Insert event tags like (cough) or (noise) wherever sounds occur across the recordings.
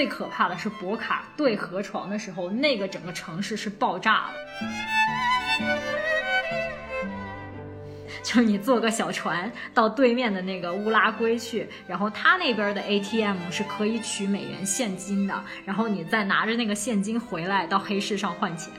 最可怕的是博卡对河床的时候，那个整个城市是爆炸的。就是你坐个小船到对面的那个乌拉圭去，然后他那边的 ATM 是可以取美元现金的，然后你再拿着那个现金回来到黑市上换钱。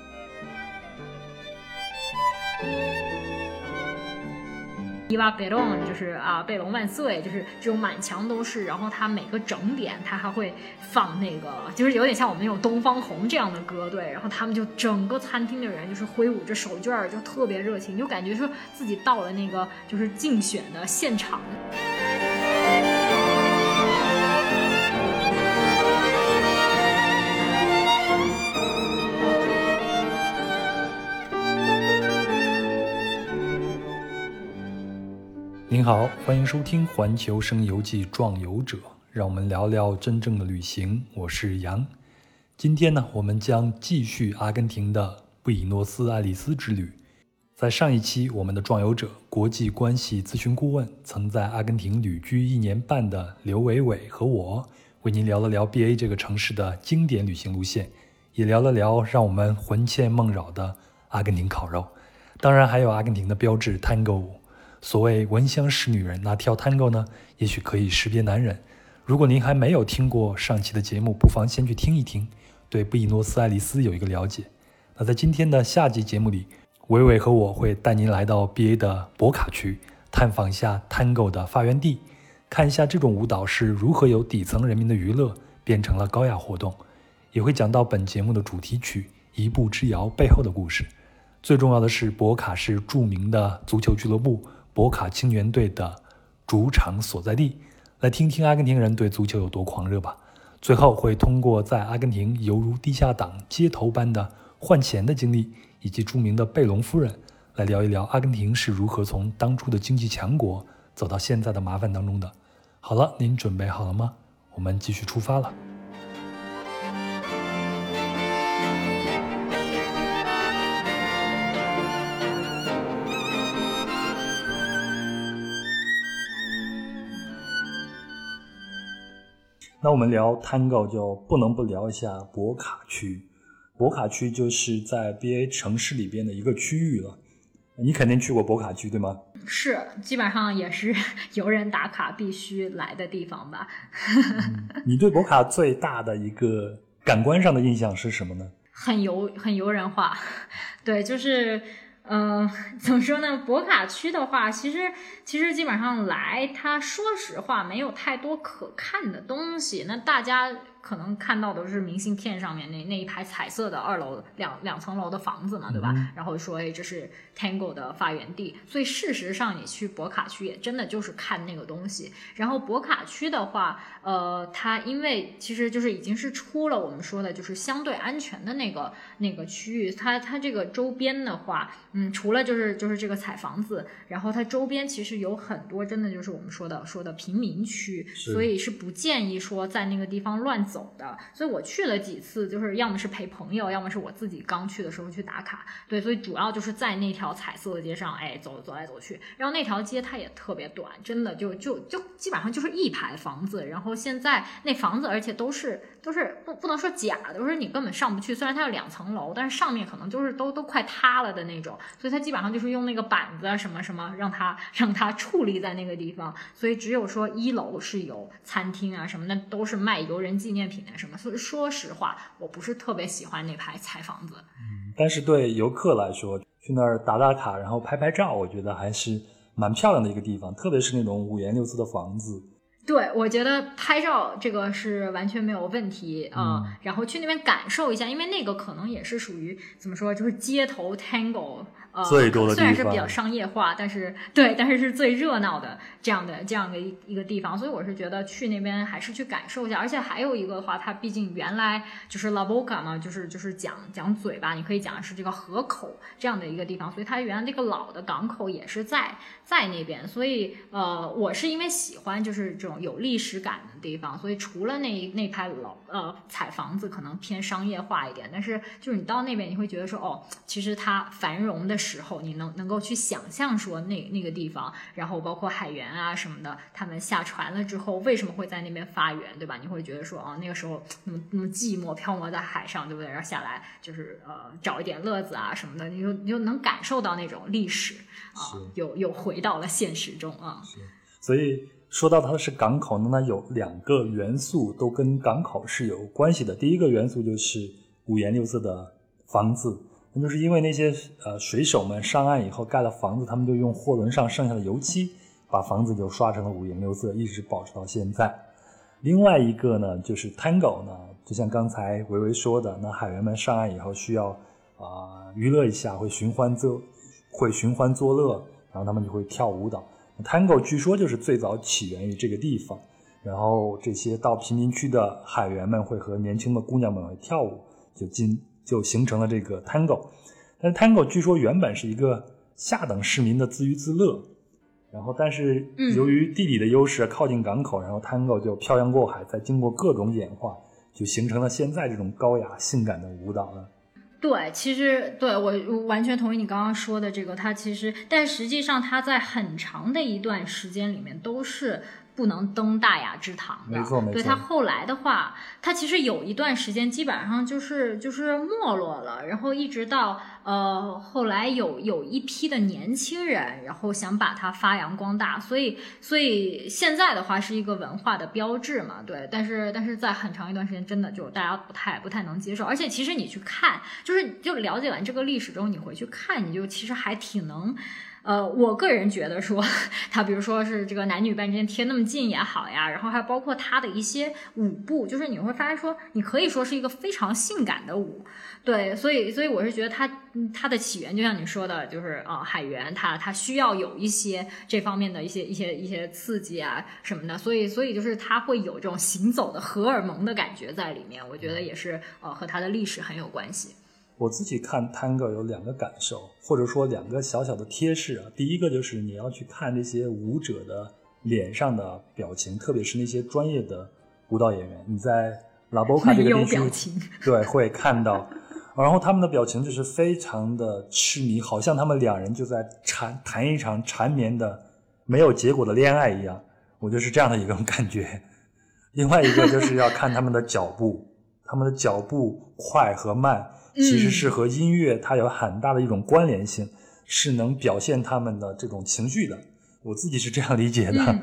伊瓦贝隆就是啊，贝隆万岁，就是这种满墙都是，然后他每个整点他还会放那个，就是有点像我们那种东方红这样的歌，对，然后他们就整个餐厅的人就是挥舞着手绢，就特别热情，就感觉说自己到了那个就是竞选的现场。您好，欢迎收听《环球声游记·壮游者》，让我们聊聊真正的旅行。我是杨。今天呢，我们将继续阿根廷的布宜诺斯艾利斯之旅。在上一期，我们的壮游者、国际关系咨询顾问、曾在阿根廷旅居一年半的刘伟伟和我，为您聊了聊 BA 这个城市的经典旅行路线，也聊了聊让我们魂牵梦绕的阿根廷烤肉，当然还有阿根廷的标志 Tango 舞。所谓闻香识女人，那跳 Tango 呢，也许可以识别男人。如果您还没有听过上期的节目，不妨先去听一听，对布宜诺斯艾利斯有一个了解。那在今天的下集节目里，伟伟和我会带您来到 BA 的博卡区，探访一下 Tango 的发源地，看一下这种舞蹈是如何由底层人民的娱乐变成了高雅活动，也会讲到本节目的主题曲《一步之遥》背后的故事。最重要的是，博卡是著名的足球俱乐部。博卡青年队的主场所在地，来听听阿根廷人对足球有多狂热吧。最后会通过在阿根廷犹如地下党街头般的换钱的经历，以及著名的贝隆夫人，来聊一聊阿根廷是如何从当初的经济强国走到现在的麻烦当中的。好了，您准备好了吗？我们继续出发了。那我们聊 Tango 就不能不聊一下博卡区。博卡区就是在 BA 城市里边的一个区域了。你肯定去过博卡区对吗？是，基本上也是 (laughs) 游人打卡必须来的地方吧。你对博卡最大的一个感官上的印象是什么呢？很游，很游人化。(laughs) 对，就是。嗯，(laughs) 怎么说呢？博卡区的话，其实其实基本上来，它说实话没有太多可看的东西。那大家。可能看到的是明信片上面那那一排彩色的二楼两两层楼的房子嘛，对吧？然后说哎，这是 Tango 的发源地。所以事实上，你去博卡区也真的就是看那个东西。然后博卡区的话，呃，它因为其实就是已经是出了我们说的就是相对安全的那个那个区域。它它这个周边的话，嗯，除了就是就是这个彩房子，然后它周边其实有很多真的就是我们说的说的贫民区，所以是不建议说在那个地方乱。走的，所以我去了几次，就是要么是陪朋友，要么是我自己刚去的时候去打卡。对，所以主要就是在那条彩色的街上，哎，走走来走去。然后那条街它也特别短，真的就就就基本上就是一排房子。然后现在那房子，而且都是都是不不能说假的，就是你根本上不去。虽然它有两层楼，但是上面可能就是都都快塌了的那种。所以它基本上就是用那个板子啊什么什么让它让它矗立在那个地方。所以只有说一楼是有餐厅啊什么的，都是卖游人纪念。品啊什么？所以说实话，我不是特别喜欢那排彩房子。嗯，但是对游客来说，去那儿打打卡，然后拍拍照，我觉得还是蛮漂亮的一个地方。特别是那种五颜六色的房子。对，我觉得拍照这个是完全没有问题啊。然后去那边感受一下，因为那个可能也是属于怎么说，就是街头 tango。呃，虽然是比较商业化，但是对，但是是最热闹的这样的这样的一一个地方，所以我是觉得去那边还是去感受一下。而且还有一个的话，它毕竟原来就是 La Boca 嘛，就是就是讲讲嘴巴，你可以讲是这个河口这样的一个地方，所以它原来这个老的港口也是在在那边。所以呃，我是因为喜欢就是这种种有历史感的地方。所以除了那那排老呃彩房子可能偏商业化一点，但是就是你到那边你会觉得说哦，其实它繁荣的时候，你能能够去想象说那那个地方，然后包括海员啊什么的，他们下船了之后为什么会在那边发源，对吧？你会觉得说啊，那个时候那么那么寂寞，漂泊在海上，对不对？然后下来就是呃找一点乐子啊什么的，你就你就能感受到那种历史啊，又又回到了现实中啊。是，所以说到它是港口呢，那有两个元素都跟港口是有关系的。第一个元素就是五颜六色的房子，那就是因为那些呃水手们上岸以后盖了房子，他们就用货轮上剩下的油漆把房子就刷成了五颜六色，一直保持到现在。另外一个呢，就是 Tango 呢，就像刚才维维说的，那海员们上岸以后需要啊娱乐一下，会寻欢作会寻欢作乐，然后他们就会跳舞蹈。Tango 据说就是最早起源于这个地方，然后这些到贫民区的海员们会和年轻的姑娘们会跳舞，就进就形成了这个 Tango。但是 Tango 据说原本是一个下等市民的自娱自乐。然后，但是由于地理的优势，靠近港口，然后 Tango 就漂洋过海，再经过各种演化，就形成了现在这种高雅性感的舞蹈了。对，其实对我完全同意你刚刚说的这个，它其实，但实际上它在很长的一段时间里面都是。不能登大雅之堂的，没错没错。对他后来的话，他其实有一段时间基本上就是就是没落了，然后一直到呃后来有有一批的年轻人，然后想把它发扬光大，所以所以现在的话是一个文化的标志嘛，对。但是但是在很长一段时间，真的就大家不太不太能接受，而且其实你去看，就是就了解完这个历史之后，你回去看，你就其实还挺能。呃，我个人觉得说，他比如说是这个男女伴之间贴那么近也好呀，然后还包括他的一些舞步，就是你会发现说，你可以说是一个非常性感的舞，对，所以所以我是觉得他他的起源就像你说的，就是呃，海员他他需要有一些这方面的一些一些一些刺激啊什么的，所以所以就是他会有这种行走的荷尔蒙的感觉在里面，我觉得也是呃和他的历史很有关系。我自己看 Tango 有两个感受，或者说两个小小的贴士啊。第一个就是你要去看这些舞者的脸上的表情，特别是那些专业的舞蹈演员。你在拉波卡这个地区，对，会看到，然后他们的表情就是非常的痴迷，好像他们两人就在缠谈一场缠绵的没有结果的恋爱一样。我就是这样的一种感觉。另外一个就是要看他们的脚步，他们的脚步快和慢。其实是和音乐它有很大的一种关联性，是能表现他们的这种情绪的。我自己是这样理解的，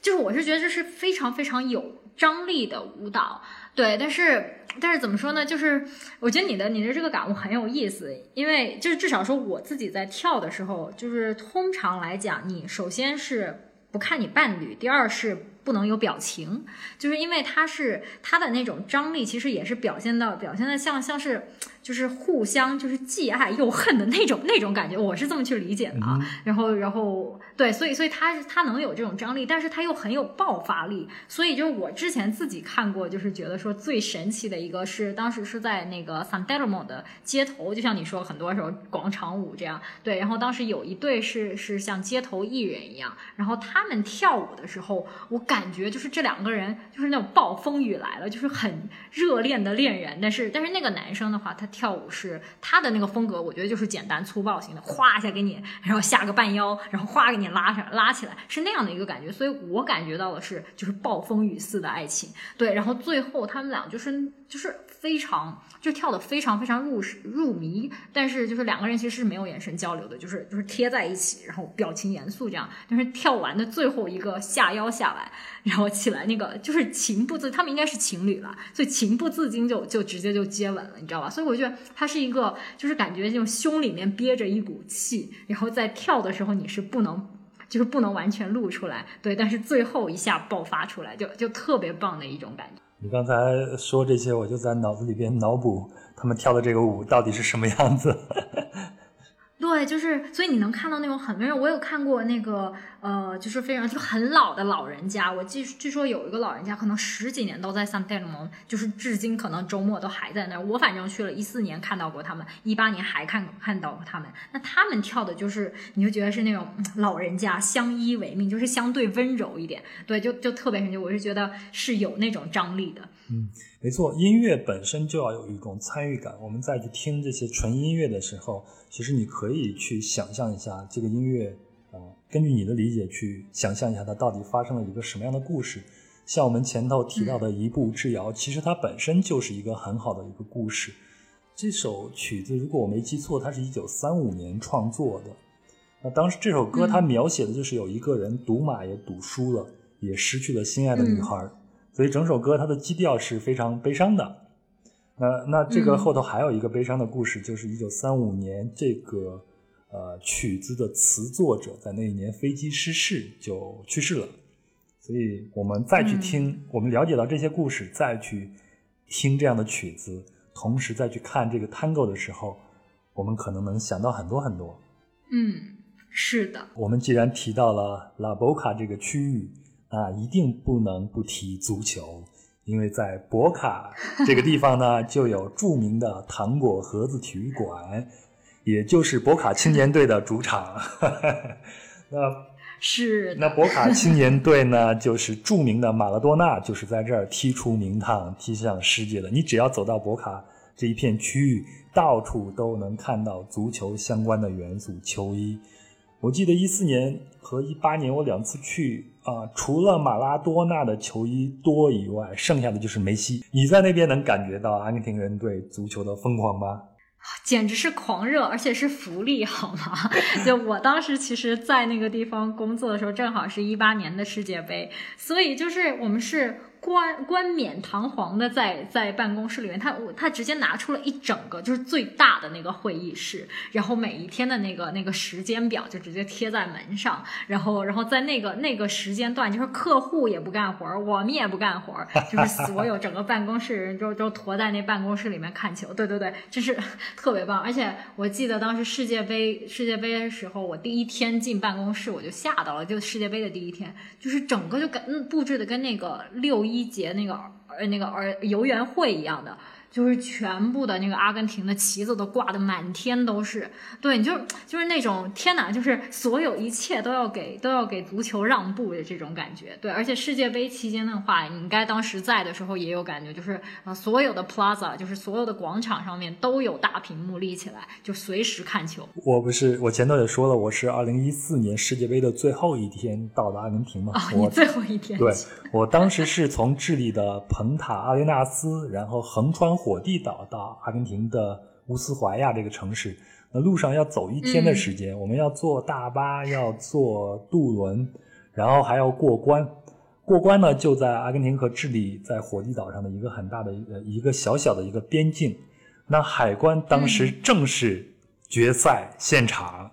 就是我是觉得这是非常非常有张力的舞蹈，对。但是但是怎么说呢？就是我觉得你的你的这个感悟很有意思，因为就是至少说我自己在跳的时候，就是通常来讲，你首先是不看你伴侣，第二是。不能有表情，就是因为它是它的那种张力，其实也是表现到表现的像像是就是互相就是既爱又恨的那种那种感觉，我是这么去理解的啊。然后然后对，所以所以他他能有这种张力，但是他又很有爆发力。所以就是我之前自己看过，就是觉得说最神奇的一个是当时是在那个 San Telmo 的街头，就像你说很多时候广场舞这样对。然后当时有一对是是像街头艺人一样，然后他们跳舞的时候，我。感觉就是这两个人就是那种暴风雨来了，就是很热恋的恋人。但是但是那个男生的话，他跳跳舞是他的那个风格，我觉得就是简单粗暴型的，哗一下给你，然后下个半腰，然后哗给你拉上拉起来，是那样的一个感觉。所以我感觉到的是就是暴风雨似的爱情。对，然后最后他们俩就是就是非常就跳的非常非常入入迷，但是就是两个人其实是没有眼神交流的，就是就是贴在一起，然后表情严肃这样。但是跳完的最后一个下腰下来。然后起来，那个就是情不自，他们应该是情侣了，所以情不自禁就就直接就接吻了，你知道吧？所以我觉得他是一个，就是感觉就胸里面憋着一股气，然后在跳的时候你是不能，就是不能完全露出来，对，但是最后一下爆发出来，就就特别棒的一种感觉。你刚才说这些，我就在脑子里边脑补他们跳的这个舞到底是什么样子。对，就是所以你能看到那种很温柔。我有看过那个呃，就是非常就很老的老人家，我据据说有一个老人家可能十几年都在 San Telmo，就是至今可能周末都还在那儿。我反正去了一四年看到过他们，一八年还看看到过他们。那他们跳的就是你就觉得是那种老人家相依为命，就是相对温柔一点。对，就就特别神奇，我是觉得是有那种张力的。嗯，没错，音乐本身就要有一种参与感。我们再去听这些纯音乐的时候，其实你可以去想象一下这个音乐，啊，根据你的理解去想象一下它到底发生了一个什么样的故事。像我们前头提到的《一步之遥》，其实它本身就是一个很好的一个故事。这首曲子，如果我没记错，它是一九三五年创作的。那当时这首歌它描写的就是有一个人赌马也赌输了，也失去了心爱的女孩。所以整首歌它的基调是非常悲伤的，那那这个后头还有一个悲伤的故事，就是一九三五年这个呃曲子的词作者在那一年飞机失事就去世了，所以我们再去听，我们了解到这些故事，再去听这样的曲子，同时再去看这个 Tango 的时候，我们可能能想到很多很多。嗯，是的。我们既然提到了拉波卡这个区域。啊，一定不能不提足球，因为在博卡这个地方呢，(laughs) 就有著名的糖果盒子体育馆，也就是博卡青年队的主场。(laughs) 那是那博卡青年队呢，就是著名的马拉多纳，就是在这儿踢出名堂、踢向世界的。你只要走到博卡这一片区域，到处都能看到足球相关的元素，球衣。我记得一四年和一八年我两次去啊，除了马拉多纳的球衣多以外，剩下的就是梅西。你在那边能感觉到阿根廷人对足球的疯狂吗？(laughs) 简直是狂热，而且是福利，好吗？(laughs) 就我当时其实，在那个地方工作的时候，正好是一八年的世界杯，所以就是我们是。冠冠冕堂皇的在在办公室里面，他我他直接拿出了一整个就是最大的那个会议室，然后每一天的那个那个时间表就直接贴在门上，然后然后在那个那个时间段，就是客户也不干活儿，我们也不干活儿，就是所有整个办公室人都都坨在那办公室里面看球，对对对，就是 (laughs) 特别棒。而且我记得当时世界杯世界杯的时候，我第一天进办公室我就吓到了，就世界杯的第一天，就是整个就跟布置的跟那个六一。一节那个呃那个儿游园会一样的，就是全部的那个阿根廷的旗子都挂的满天都是，对，你就就是那种天哪，就是所有一切都要给都要给足球让步的这种感觉，对，而且世界杯期间的话，你应该当时在的时候也有感觉，就是啊所有的 plaza 就是所有的广场上面都有大屏幕立起来，就随时看球。我不是我前头也说了，我是二零一四年世界杯的最后一天到的阿根廷嘛，我最后一天对。我当时是从智利的蓬塔阿雷纳斯，然后横穿火地岛到阿根廷的乌斯怀亚这个城市。那路上要走一天的时间，我们要坐大巴，要坐渡轮，然后还要过关。过关呢，就在阿根廷和智利在火地岛上的一个很大的一个一个小小的一个边境。那海关当时正是决赛现场，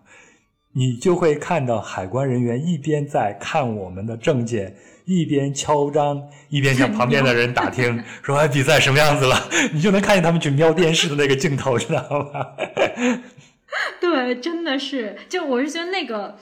你就会看到海关人员一边在看我们的证件。一边敲章，一边向旁边的人打听，(laughs) 说：“哎，比赛什么样子了？” (laughs) 你就能看见他们去瞄电视的那个镜头，知道吗？(laughs) 对，真的是，就我是觉得那个。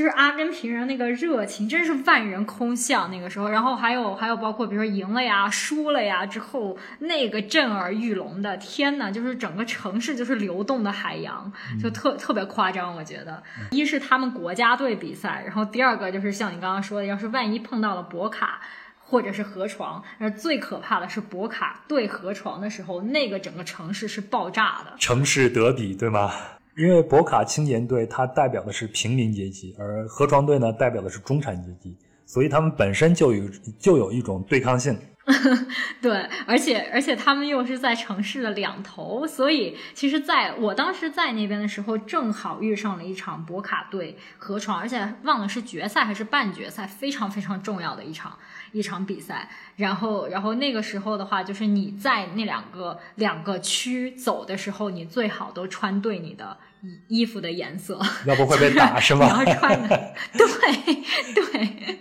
就是阿根廷人那个热情，真是万人空巷那个时候。然后还有还有包括比如说赢了呀、输了呀之后，那个震耳欲聋的，天呐，就是整个城市就是流动的海洋，就特特别夸张。我觉得，一是他们国家队比赛，然后第二个就是像你刚刚说的，要是万一碰到了博卡或者是河床，而最可怕的是博卡对河床的时候，那个整个城市是爆炸的，城市德比，对吗？因为博卡青年队它代表的是平民阶级，而河床队呢代表的是中产阶级，所以他们本身就有就有一种对抗性。(laughs) 对，而且而且他们又是在城市的两头，所以其实在我当时在那边的时候，正好遇上了一场博卡队河床，而且忘了是决赛还是半决赛，非常非常重要的一场一场比赛。然后然后那个时候的话，就是你在那两个两个区走的时候，你最好都穿对你的。衣服的颜色，要不会被打 (laughs) 是吗？你要穿的，对对，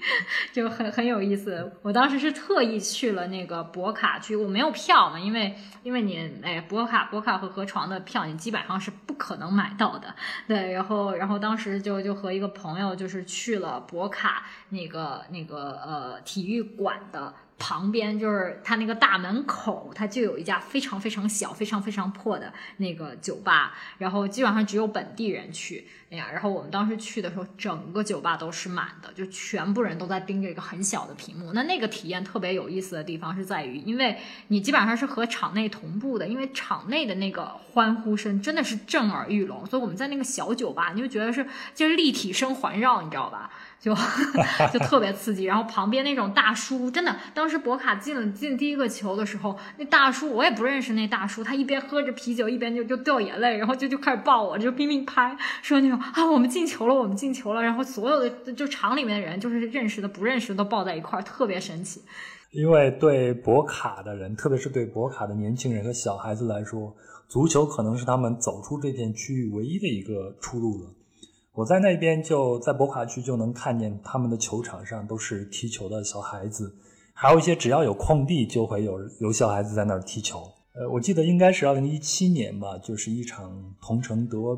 就很很有意思。我当时是特意去了那个博卡区，我没有票嘛，因为因为你哎，博卡博卡和河床的票你基本上是不可能买到的。对，然后然后当时就就和一个朋友就是去了博卡那个那个呃体育馆的。旁边就是他那个大门口，他就有一家非常非常小、非常非常破的那个酒吧，然后基本上只有本地人去。哎呀，然后我们当时去的时候，整个酒吧都是满的，就全部人都在盯着一个很小的屏幕。那那个体验特别有意思的地方是在于，因为你基本上是和场内同步的，因为场内的那个欢呼声真的是震耳欲聋，所以我们在那个小酒吧，你就觉得是就是立体声环绕，你知道吧？就 (laughs) 就特别刺激，然后旁边那种大叔，真的，当时博卡进了进第一个球的时候，那大叔我也不认识，那大叔他一边喝着啤酒，一边就就掉眼泪，然后就就开始抱我，就拼命拍，说那种啊我们进球了，我们进球了，然后所有的就场里面的人，就是认识的不认识的都抱在一块儿，特别神奇。因为对博卡的人，特别是对博卡的年轻人和小孩子来说，足球可能是他们走出这片区域唯一的一个出路了。我在那边就在博卡区就能看见他们的球场上都是踢球的小孩子，还有一些只要有空地就会有有小孩子在那儿踢球。呃，我记得应该是二零一七年吧，就是一场同城德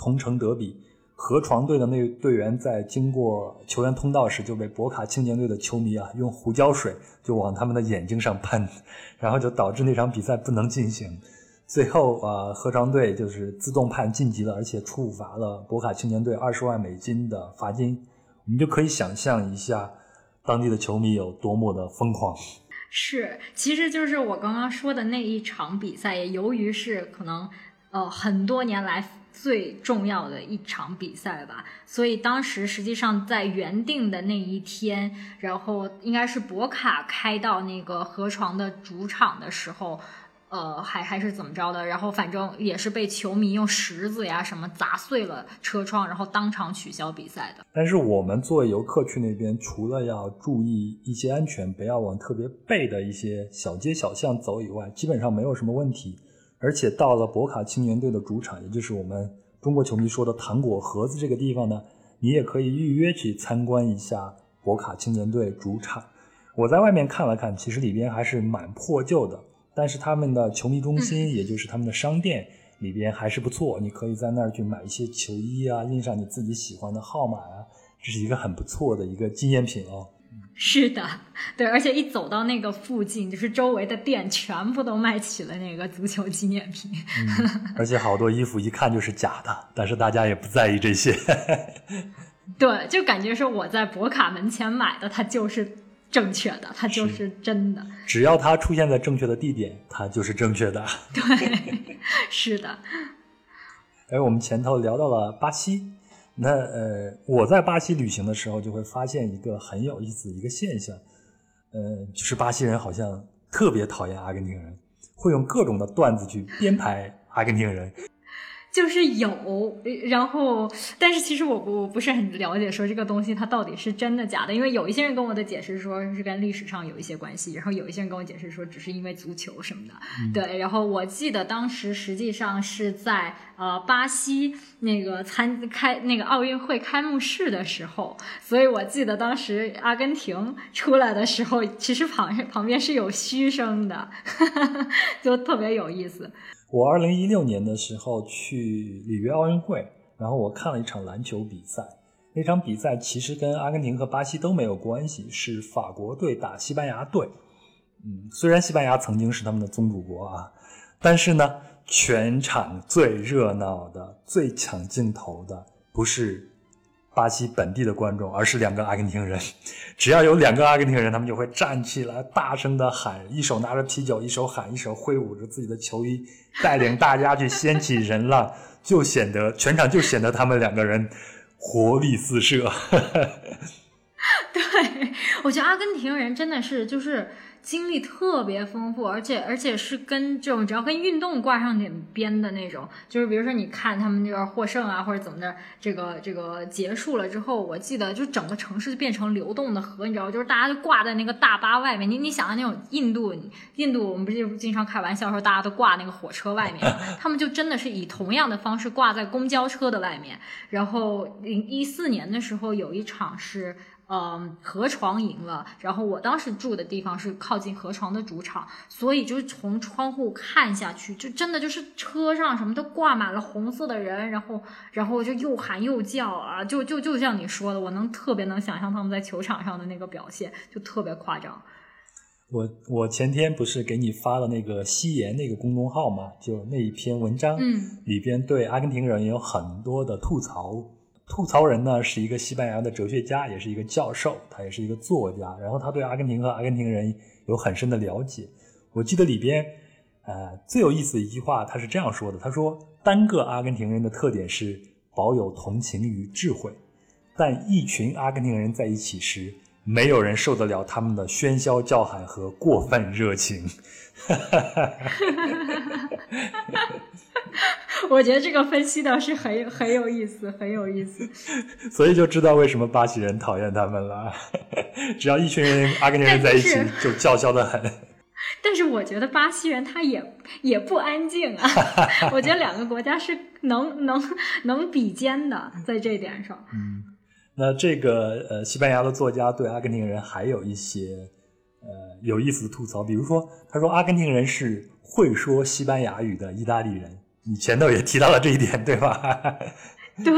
同城德比，河床队的那队员在经过球员通道时就被博卡青年队的球迷啊用胡椒水就往他们的眼睛上喷，然后就导致那场比赛不能进行。最后啊，河床队就是自动判晋级了，而且处罚了博卡青年队二十万美金的罚金。我们就可以想象一下，当地的球迷有多么的疯狂。是，其实就是我刚刚说的那一场比赛，也由于是可能呃很多年来最重要的一场比赛吧，所以当时实际上在原定的那一天，然后应该是博卡开到那个河床的主场的时候。呃，还还是怎么着的？然后反正也是被球迷用石子呀什么砸碎了车窗，然后当场取消比赛的。但是我们作为游客去那边，除了要注意一些安全，不要往特别背的一些小街小巷走以外，基本上没有什么问题。而且到了博卡青年队的主场，也就是我们中国球迷说的糖果盒子这个地方呢，你也可以预约去参观一下博卡青年队主场。我在外面看了看，其实里边还是蛮破旧的。但是他们的球迷中心，也就是他们的商店里边还是不错，你可以在那儿去买一些球衣啊，印上你自己喜欢的号码啊，这是一个很不错的一个纪念品哦。是的，对，而且一走到那个附近，就是周围的店全部都卖起了那个足球纪念品，(laughs) 而且好多衣服一看就是假的，但是大家也不在意这些。对，就感觉是我在博卡门前买的，它就是。正确的，它就是真的。只要它出现在正确的地点，它就是正确的。(laughs) 对，是的。哎，我们前头聊到了巴西，那呃，我在巴西旅行的时候，就会发现一个很有意思的一个现象，呃，就是巴西人好像特别讨厌阿根廷人，会用各种的段子去编排阿根廷人。就是有，然后，但是其实我不我不是很了解，说这个东西它到底是真的假的，因为有一些人跟我的解释说是跟历史上有一些关系，然后有一些人跟我解释说只是因为足球什么的，对，然后我记得当时实际上是在呃巴西那个参开那个奥运会开幕式的时候，所以我记得当时阿根廷出来的时候，其实旁旁边是有嘘声的，(laughs) 就特别有意思。我二零一六年的时候去里约奥运会，然后我看了一场篮球比赛。那场比赛其实跟阿根廷和巴西都没有关系，是法国队打西班牙队。嗯，虽然西班牙曾经是他们的宗主国啊，但是呢，全场最热闹的、最抢镜头的不是。巴西本地的观众，而是两个阿根廷人。只要有两个阿根廷人，他们就会站起来，大声的喊，一手拿着啤酒，一手喊，一手挥舞着自己的球衣，带领大家去掀起人浪，就显得全场就显得他们两个人活力四射。(laughs) 对，我觉得阿根廷人真的是就是经历特别丰富，而且而且是跟这种只要跟运动挂上点边的那种，就是比如说你看他们那个获胜啊，或者怎么的，这个这个结束了之后，我记得就整个城市就变成流动的河，你知道，就是大家就挂在那个大巴外面。你你想象那种印度，印度我们不是经常开玩笑说大家都挂那个火车外面，(laughs) 他们就真的是以同样的方式挂在公交车的外面。然后零一四年的时候有一场是。嗯，河床赢了。然后我当时住的地方是靠近河床的主场，所以就是从窗户看下去，就真的就是车上什么都挂满了红色的人，然后然后就又喊又叫啊，就就就像你说的，我能特别能想象他们在球场上的那个表现，就特别夸张。我我前天不是给你发了那个西岩那个公众号嘛，就那一篇文章，嗯，里边对阿根廷人有很多的吐槽。吐槽人呢是一个西班牙的哲学家，也是一个教授，他也是一个作家。然后他对阿根廷和阿根廷人有很深的了解。我记得里边，呃，最有意思的一句话，他是这样说的：他说，单个阿根廷人的特点是保有同情与智慧，但一群阿根廷人在一起时，没有人受得了他们的喧嚣叫喊和过分热情。(laughs) 我觉得这个分析的是很很有意思，很有意思。(laughs) 所以就知道为什么巴西人讨厌他们了。(laughs) 只要一群人阿根廷人在一起，就叫嚣的很。但是我觉得巴西人他也也不安静啊。我觉得两个国家是能能能比肩的，在这点上。嗯，那这个呃，西班牙的作家对阿根廷人还有一些呃有意思的吐槽，比如说他说阿根廷人是会说西班牙语的意大利人。你前头也提到了这一点，对吧？(laughs) 对，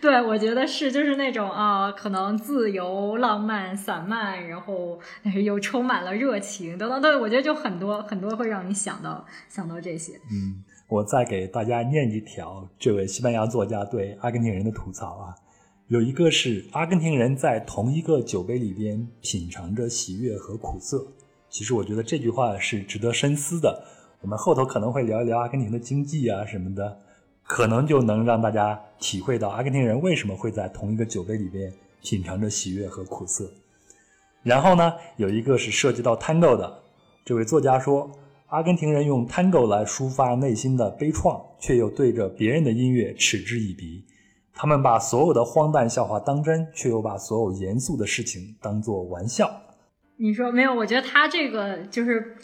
对，我觉得是，就是那种啊，可能自由、浪漫、散漫，然后但是又充满了热情等等等，我觉得就很多很多会让你想到想到这些。嗯，我再给大家念一条这位西班牙作家对阿根廷人的吐槽啊，有一个是阿根廷人在同一个酒杯里边品尝着喜悦和苦涩。其实我觉得这句话是值得深思的。我们后头可能会聊一聊阿根廷的经济啊什么的，可能就能让大家体会到阿根廷人为什么会在同一个酒杯里边品尝着喜悦和苦涩。然后呢，有一个是涉及到 Tango 的，这位作家说，阿根廷人用 Tango 来抒发内心的悲怆，却又对着别人的音乐嗤之以鼻。他们把所有的荒诞笑话当真，却又把所有严肃的事情当作玩笑。你说没有？我觉得他这个就是。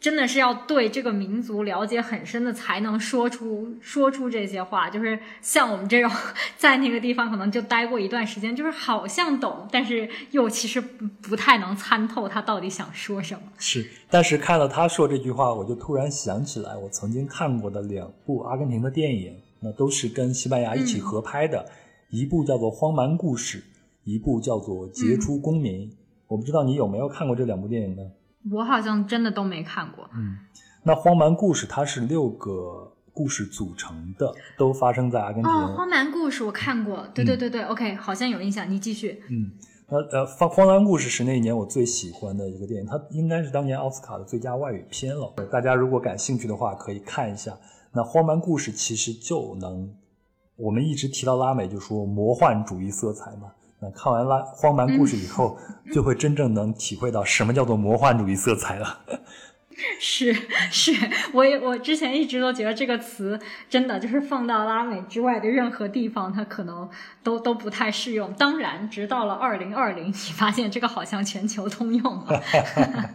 真的是要对这个民族了解很深的，才能说出说出这些话。就是像我们这种 (laughs) 在那个地方可能就待过一段时间，就是好像懂，但是又其实不太能参透他到底想说什么。是，但是看到他说这句话，我就突然想起来，我曾经看过的两部阿根廷的电影，那都是跟西班牙一起合拍的，一部叫做《荒蛮故事》，一部叫做《杰出公民》。我不知道你有没有看过这两部电影呢？我好像真的都没看过。嗯，那荒蛮故事它是六个故事组成的，都发生在阿根廷。哦，荒蛮故事我看过，对对对对，OK，好像有印象。你继续。嗯，那呃，荒荒蛮故事是那一年我最喜欢的一个电影，它应该是当年奥斯卡的最佳外语片了。大家如果感兴趣的话，可以看一下。那荒蛮故事其实就能，我们一直提到拉美，就说魔幻主义色彩嘛。那看完拉《荒蛮故事》以后，就会真正能体会到什么叫做魔幻主义色彩了。(laughs) 是是，我也我之前一直都觉得这个词真的就是放到拉美之外的任何地方，它可能都都不太适用。当然，直到了二零二零，你发现这个好像全球通用了。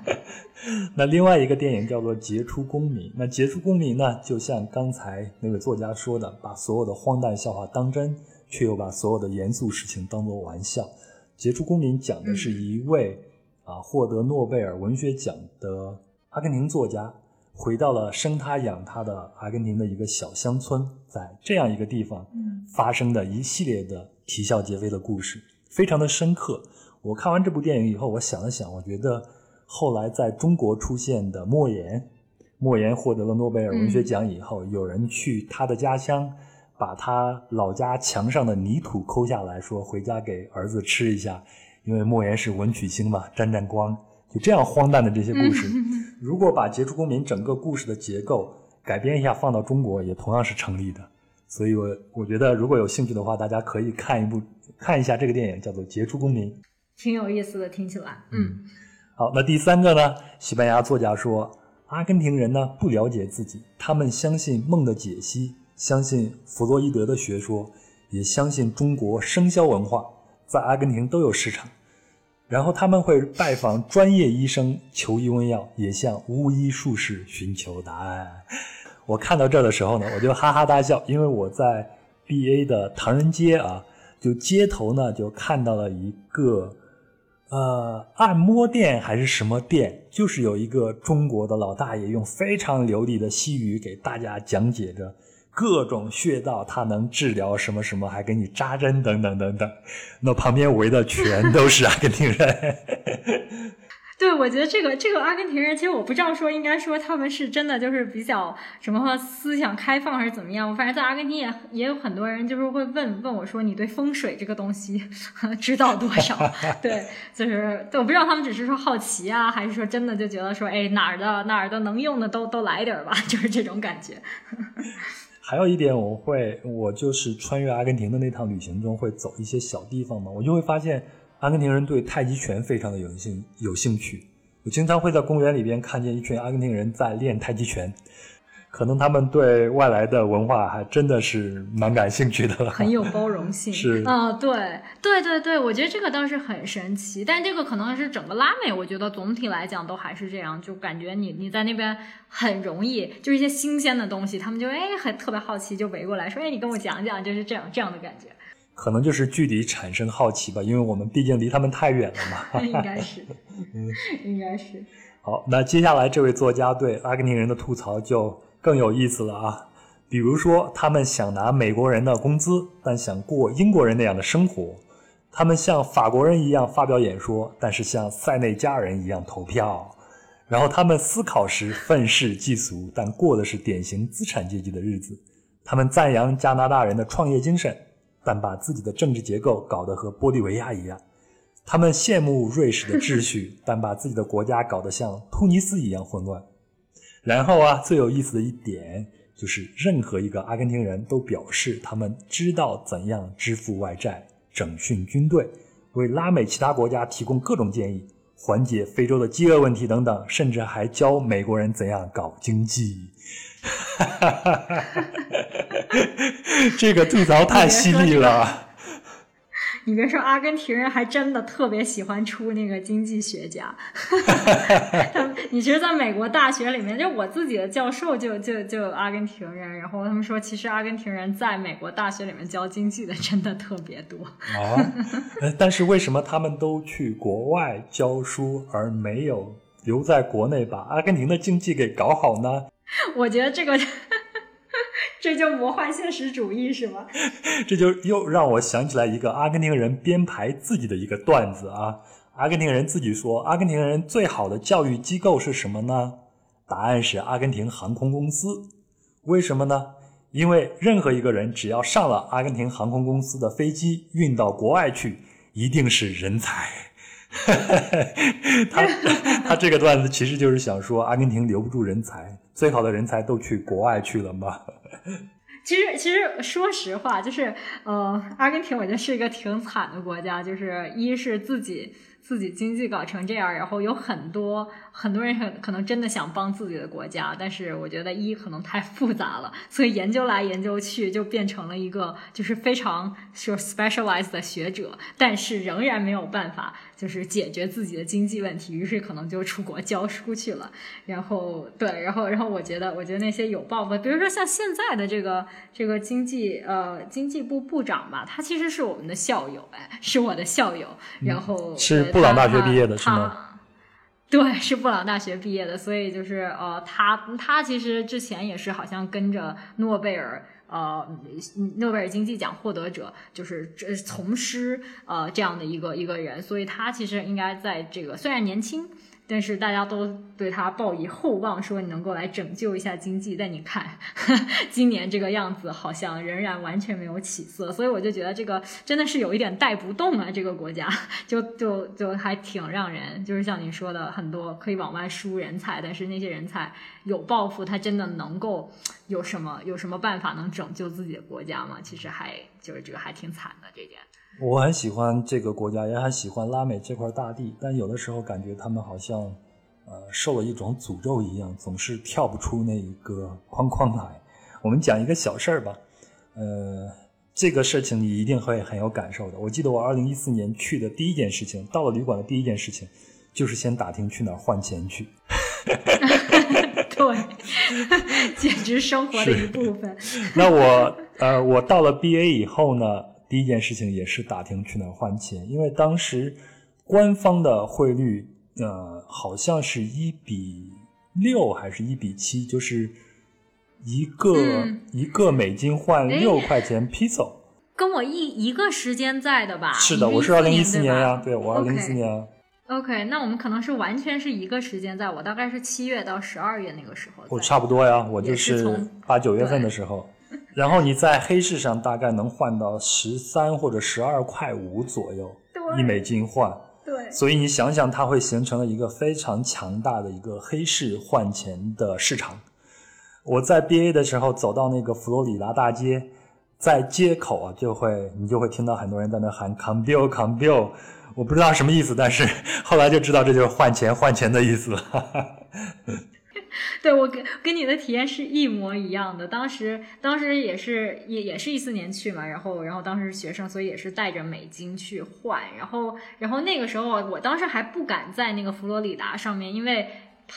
(laughs) 那另外一个电影叫做《杰出公民》。那《杰出公民》呢，就像刚才那位作家说的，把所有的荒诞笑话当真。却又把所有的严肃事情当作玩笑。杰出公民讲的是一位啊获得诺贝尔文学奖的阿根廷作家，回到了生他养他的阿根廷的一个小乡村，在这样一个地方发生的一系列的啼笑皆非的故事，非常的深刻。我看完这部电影以后，我想了想，我觉得后来在中国出现的莫言，莫言获得了诺贝尔文学奖以后，有人去他的家乡。把他老家墙上的泥土抠下来，说回家给儿子吃一下，因为莫言是文曲星嘛，沾沾光。就这样荒诞的这些故事，如果把《杰出公民》整个故事的结构改编一下，放到中国也同样是成立的。所以，我我觉得如果有兴趣的话，大家可以看一部看一下这个电影，叫做《杰出公民》，挺有意思的，听起来。嗯，好，那第三个呢？西班牙作家说，阿根廷人呢不了解自己，他们相信梦的解析，相信弗洛伊德的学说，也相信中国生肖文化，在阿根廷都有市场。然后他们会拜访专业医生求医问药，也向巫医术士寻求答案。我看到这的时候呢，我就哈哈大笑，因为我在 B A 的唐人街啊，就街头呢就看到了一个。呃，按摩店还是什么店？就是有一个中国的老大爷用非常流利的西语给大家讲解着各种穴道，它能治疗什么什么，还给你扎针等等等等。那旁边围的全都是阿根廷人。(laughs) 对，我觉得这个这个阿根廷人，其实我不知道说应该说他们是真的就是比较什么思想开放还是怎么样。我反正在阿根廷也也有很多人就是会问问我说你对风水这个东西 (laughs) 知道多少？(laughs) 对，就是我不知道他们只是说好奇啊，还是说真的就觉得说哎哪儿的哪儿的能用的都都来点儿吧，就是这种感觉。还有一点，我会我就是穿越阿根廷的那趟旅行中会走一些小地方嘛，我就会发现。阿根廷人对太极拳非常的有兴有兴趣，我经常会在公园里边看见一群阿根廷人在练太极拳，可能他们对外来的文化还真的是蛮感兴趣的，很有包容性。(laughs) 是啊，对对对对，我觉得这个倒是很神奇，但这个可能是整个拉美，我觉得总体来讲都还是这样，就感觉你你在那边很容易，就是一些新鲜的东西，他们就哎很特别好奇，就围过来说，哎你跟我讲讲，就是这样这样的感觉。可能就是距离产生好奇吧，因为我们毕竟离他们太远了嘛。(laughs) 应该是，(laughs) 嗯，应该是。好，那接下来这位作家对阿根廷人的吐槽就更有意思了啊。比如说，他们想拿美国人的工资，但想过英国人那样的生活；他们像法国人一样发表演说，但是像塞内加尔人一样投票；然后他们思考时愤世嫉俗，但过的是典型资产阶级的日子；他们赞扬加拿大人的创业精神。但把自己的政治结构搞得和玻利维亚一样，他们羡慕瑞士的秩序，但把自己的国家搞得像突尼斯一样混乱。然后啊，最有意思的一点就是，任何一个阿根廷人都表示他们知道怎样支付外债、整训军队、为拉美其他国家提供各种建议、缓解非洲的饥饿问题等等，甚至还教美国人怎样搞经济。(laughs) (laughs) 这个吐槽太犀利了。你别说，阿根廷人还真的特别喜欢出那个经济学家。(laughs) 你其实在美国大学里面，就我自己的教授就就就阿根廷人，然后他们说，其实阿根廷人在美国大学里面教经济的真的特别多。啊，但是为什么他们都去国外教书，而没有留在国内把阿根廷的经济给搞好呢？我觉得这个，这叫魔幻现实主义是吗？(laughs) 这就又让我想起来一个阿根廷人编排自己的一个段子啊。阿根廷人自己说，阿根廷人最好的教育机构是什么呢？答案是阿根廷航空公司。为什么呢？因为任何一个人只要上了阿根廷航空公司的飞机，运到国外去，一定是人才。(laughs) 他他这个段子其实就是想说，阿根廷留不住人才。最好的人才都去国外去了吗？(laughs) 其实，其实说实话，就是呃，阿根廷我觉得是一个挺惨的国家，就是一是自己自己经济搞成这样，然后有很多很多人可可能真的想帮自己的国家，但是我觉得一可能太复杂了，所以研究来研究去就变成了一个就是非常说 specialized 的学者，但是仍然没有办法。就是解决自己的经济问题，于是可能就出国教书去了。然后，对，然后，然后，我觉得，我觉得那些有抱负，比如说像现在的这个这个经济呃经济部部长吧，他其实是我们的校友，哎，是我的校友。然后是布朗大学毕业的是吗？对，(laughs) 是布朗大学毕业的，所以就是呃，他他其实之前也是好像跟着诺贝尔。呃，诺贝尔经济奖获得者就是这从师呃这样的一个一个人，所以他其实应该在这个虽然年轻。但是大家都对他抱以厚望，说你能够来拯救一下经济。但你看，(laughs) 今年这个样子好像仍然完全没有起色，所以我就觉得这个真的是有一点带不动啊。这个国家 (laughs) 就就就还挺让人，就是像你说的，很多可以往外输人才，但是那些人才有抱负，他真的能够有什么有什么办法能拯救自己的国家吗？其实还就是这个还挺惨的这点。我很喜欢这个国家，也很喜欢拉美这块大地，但有的时候感觉他们好像，呃，受了一种诅咒一样，总是跳不出那一个框框来。我们讲一个小事儿吧，呃，这个事情你一定会很有感受的。我记得我二零一四年去的第一件事情，到了旅馆的第一件事情，就是先打听去哪儿换钱去。(laughs) 对，(laughs) 简直生活的一部分。那我呃，我到了 B A 以后呢，第一件事情也是打听去哪儿换钱，因为当时官方的汇率呃，好像是一比六还是一比七，就是一个一个美金换六块钱 peso，跟我一一个时间在的吧？是的，我是二零一四年呀，对我二零一四年。OK，那我们可能是完全是一个时间，在我大概是七月到十二月那个时候。我差不多呀，我就是八九月份的时候。然后你在黑市上大概能换到十三或者十二块五左右，一美金换。对。所以你想想，它会形成了一个非常强大的一个黑市换钱的市场。我在 BA 的时候走到那个佛罗里达大街，在街口啊，就会你就会听到很多人在那喊 “Cambio，Cambio”。我不知道什么意思，但是后来就知道这就是换钱换钱的意思了。对我跟跟你的体验是一模一样的。当时当时也是也也是一四年去嘛，然后然后当时是学生，所以也是带着美金去换。然后然后那个时候我当时还不敢在那个佛罗里达上面，因为。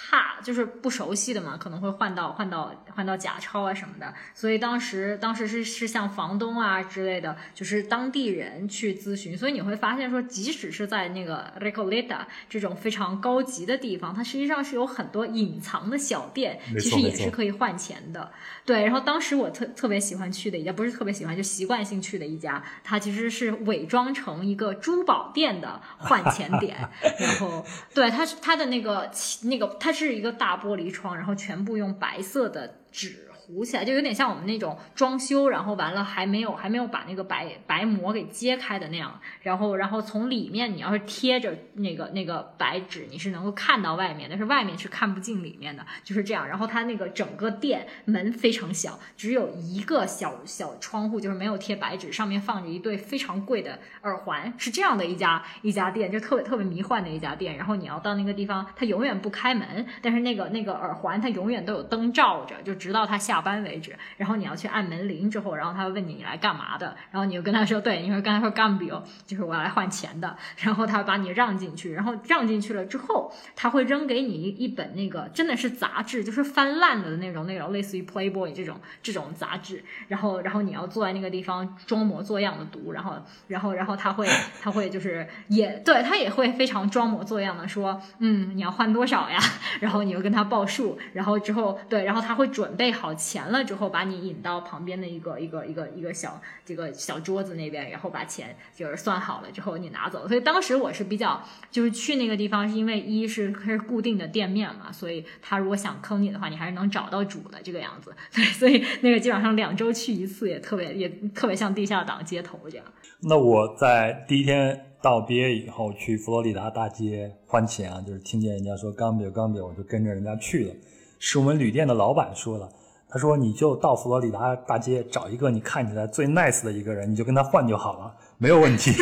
怕就是不熟悉的嘛，可能会换到换到换到假钞啊什么的，所以当时当时是是向房东啊之类的，就是当地人去咨询，所以你会发现说，即使是在那个 Recoleta 这种非常高级的地方，它实际上是有很多隐藏的小店，其实也是可以换钱的。对，然后当时我特特别喜欢去的一家，不是特别喜欢，就习惯性去的一家，它其实是伪装成一个珠宝店的换钱点，(laughs) 然后对它它的那个那个。它它是一个大玻璃窗，然后全部用白色的纸。糊起来就有点像我们那种装修，然后完了还没有还没有把那个白白膜给揭开的那样，然后然后从里面你要是贴着那个那个白纸，你是能够看到外面，但是外面是看不进里面的，就是这样。然后它那个整个店门非常小，只有一个小小窗户，就是没有贴白纸，上面放着一对非常贵的耳环，是这样的一家一家店，就特别特别迷幻的一家店。然后你要到那个地方，它永远不开门，但是那个那个耳环它永远都有灯照着，就直到它下。下班为止，然后你要去按门铃之后，然后他会问你你来干嘛的，然后你就跟他说，对，你说刚才说干 bill，就是我要来换钱的，(laughs) 然后他把你让进去，然后让进去了之后，他会扔给你一一本那个真的是杂志，就是翻烂了的那种那种类似于 Playboy 这种这种杂志，然后然后你要坐在那个地方装模作样的读，然后然后然后他会他会就是也对他也会非常装模作样的说，嗯，你要换多少呀？(laughs) 然后你又跟他报数，然后之后对，然后他会准备好。钱了之后，把你引到旁边的一个一个一个一个小这个小桌子那边，然后把钱就是算好了之后你拿走。所以当时我是比较就是去那个地方，是因为一是它是固定的店面嘛，所以他如果想坑你的话，你还是能找到主的这个样子。(laughs) 对，所以那个基本上两周去一次，也特别也特别像地下党街头这样。那我在第一天到毕业以后去佛罗里达大街换钱啊，就是听见人家说刚别刚别，我就跟着人家去了。是我们旅店的老板说了。他说：“你就到佛罗里达大街找一个你看起来最 nice 的一个人，你就跟他换就好了，没有问题。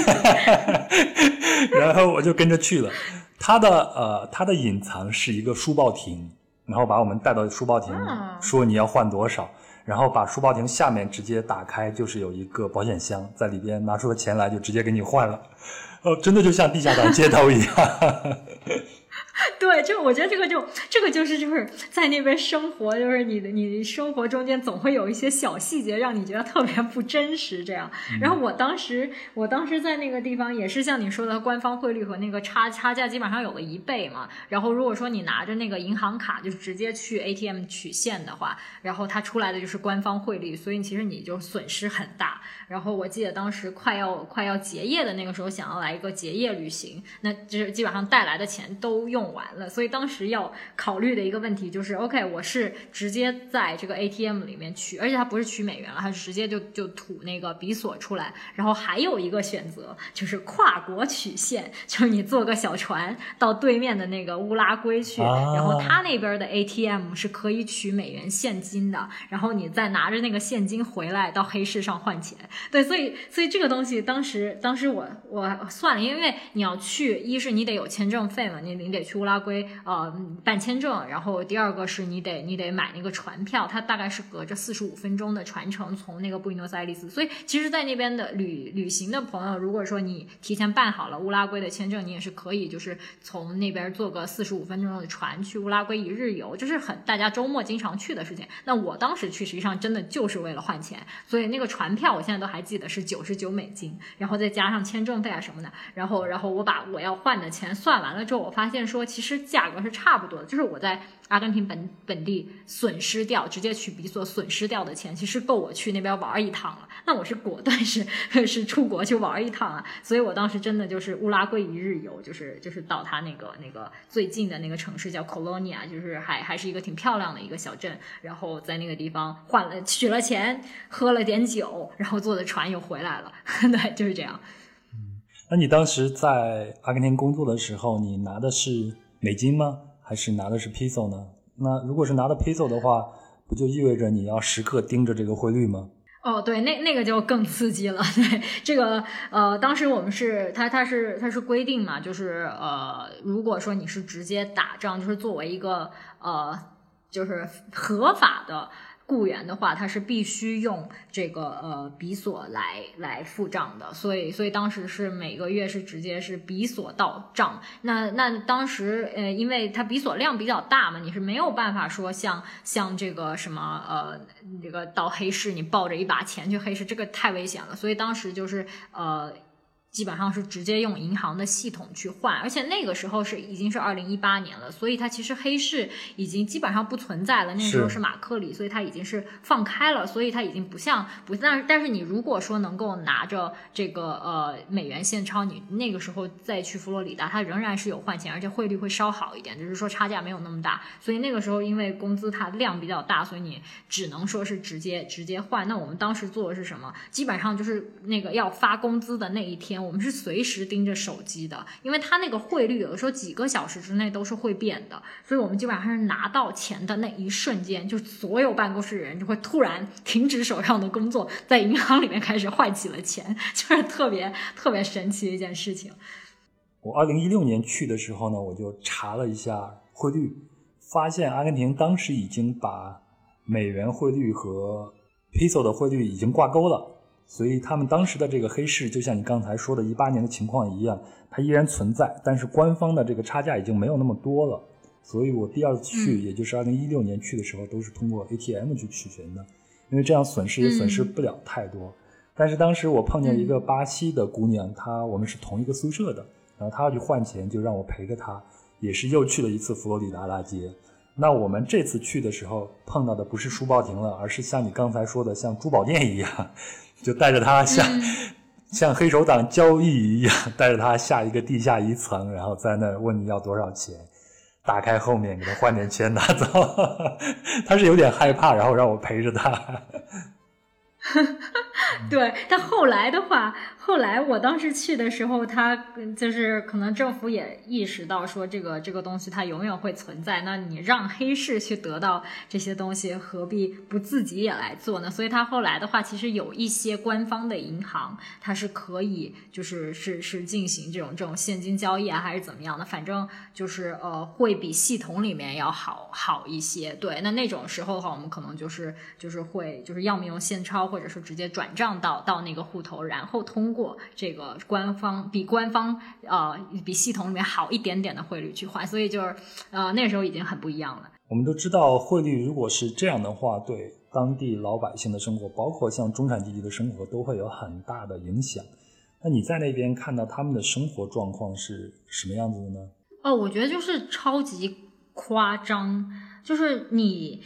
(laughs) ”然后我就跟着去了。他的呃，他的隐藏是一个书报亭，然后把我们带到书报亭，说你要换多少，然后把书报亭下面直接打开，就是有一个保险箱，在里边拿出了钱来，就直接给你换了。哦，真的就像地下党街头一样。(laughs) 对，就我觉得这个就这个就是就是在那边生活，就是你的你生活中间总会有一些小细节让你觉得特别不真实这样。(laughs) 然后我当时我当时在那个地方也是像你说的，官方汇率和那个差差价基本上有了一倍嘛。然后如果说你拿着那个银行卡就直接去 ATM 取现的话，然后它出来的就是官方汇率，所以其实你就损失很大。然后我记得当时快要快要结业的那个时候，想要来一个结业旅行，那就是基本上带来的钱都用完了，所以当时要考虑的一个问题就是，OK，我是直接在这个 ATM 里面取，而且它不是取美元了，它是直接就就吐那个比索出来，然后还有一个选择就是跨国取现，就是你坐个小船到对面的那个乌拉圭去，然后他那边的 ATM 是可以取美元现金的，然后你再拿着那个现金回来到黑市上换钱。对，所以所以这个东西当时当时我我算了，因为你要去，一是你得有签证费嘛，你你得去乌拉圭呃办签证，然后第二个是你得你得买那个船票，它大概是隔着四十五分钟的船程从那个布宜诺斯艾利斯，所以其实，在那边的旅旅行的朋友，如果说你提前办好了乌拉圭的签证，你也是可以就是从那边坐个四十五分钟的船去乌拉圭一日游，就是很大家周末经常去的事情。那我当时去实际上真的就是为了换钱，所以那个船票我现在都还记得是九十九美金，然后再加上签证费啊什么的，然后然后我把我要换的钱算完了之后，我发现说其实价格是差不多的，就是我在阿根廷本本地损失掉直接去比索损失掉的钱，其实够我去那边玩一趟了。那我是果断是是出国去玩一趟啊，所以我当时真的就是乌拉圭一日游，就是就是到他那个那个最近的那个城市叫 Colonia，就是还还是一个挺漂亮的一个小镇，然后在那个地方换了取了钱，喝了点酒，然后坐的船又回来了，(laughs) 对，就是这样。那你当时在阿根廷工作的时候，你拿的是美金吗？还是拿的是 peso 呢？那如果是拿的 peso 的话，不就意味着你要时刻盯着这个汇率吗？哦，对，那那个就更刺激了。(laughs) 对，这个呃，当时我们是他他是他是规定嘛，就是呃，如果说你是直接打仗，就是作为一个呃，就是合法的。雇员的话，他是必须用这个呃比索来来付账的，所以所以当时是每个月是直接是比索到账。那那当时呃，因为它比索量比较大嘛，你是没有办法说像像这个什么呃这个到黑市你抱着一把钱去黑市，这个太危险了。所以当时就是呃。基本上是直接用银行的系统去换，而且那个时候是已经是二零一八年了，所以它其实黑市已经基本上不存在了。那时候是马克里，所以它已经是放开了，所以它已经不像不但但是你如果说能够拿着这个呃美元现钞，你那个时候再去佛罗里达，它仍然是有换钱，而且汇率会稍好一点，只是说差价没有那么大。所以那个时候因为工资它量比较大，所以你只能说是直接直接换。那我们当时做的是什么？基本上就是那个要发工资的那一天。我们是随时盯着手机的，因为它那个汇率有的时候几个小时之内都是会变的，所以我们基本上是拿到钱的那一瞬间，就所有办公室的人就会突然停止手上的工作，在银行里面开始换起了钱，(laughs) 就是特别特别神奇的一件事情。我二零一六年去的时候呢，我就查了一下汇率，发现阿根廷当时已经把美元汇率和 peso 的汇率已经挂钩了。所以他们当时的这个黑市，就像你刚才说的，一八年的情况一样，它依然存在，但是官方的这个差价已经没有那么多了。所以我第二次去，也就是二零一六年去的时候，都是通过 ATM 去取钱的，因为这样损失也损失不了太多。但是当时我碰见一个巴西的姑娘，她我们是同一个宿舍的，然后她要去换钱，就让我陪着她，也是又去了一次佛罗里达大街。那我们这次去的时候碰到的不是书报亭了，而是像你刚才说的，像珠宝店一样。就带着他像像黑手党交易一样，带着他下一个地下一层，然后在那问你要多少钱，打开后面给他换点钱拿走。(laughs) 他是有点害怕，然后让我陪着他。(laughs) 对，但后来的话。后来我当时去的时候，他就是可能政府也意识到说这个这个东西它永远会存在，那你让黑市去得到这些东西，何必不自己也来做呢？所以他后来的话，其实有一些官方的银行，它是可以就是是是进行这种这种现金交易啊，还是怎么样的？反正就是呃会比系统里面要好好一些。对，那那种时候的话，我们可能就是就是会就是要么用现钞，或者是直接转账到到那个户头，然后通。过这个官方比官方呃比系统里面好一点点的汇率去换，所以就是呃那时候已经很不一样了。我们都知道汇率如果是这样的话，对当地老百姓的生活，包括像中产阶级的生活，都会有很大的影响。那你在那边看到他们的生活状况是什么样子的呢？哦，我觉得就是超级夸张，就是你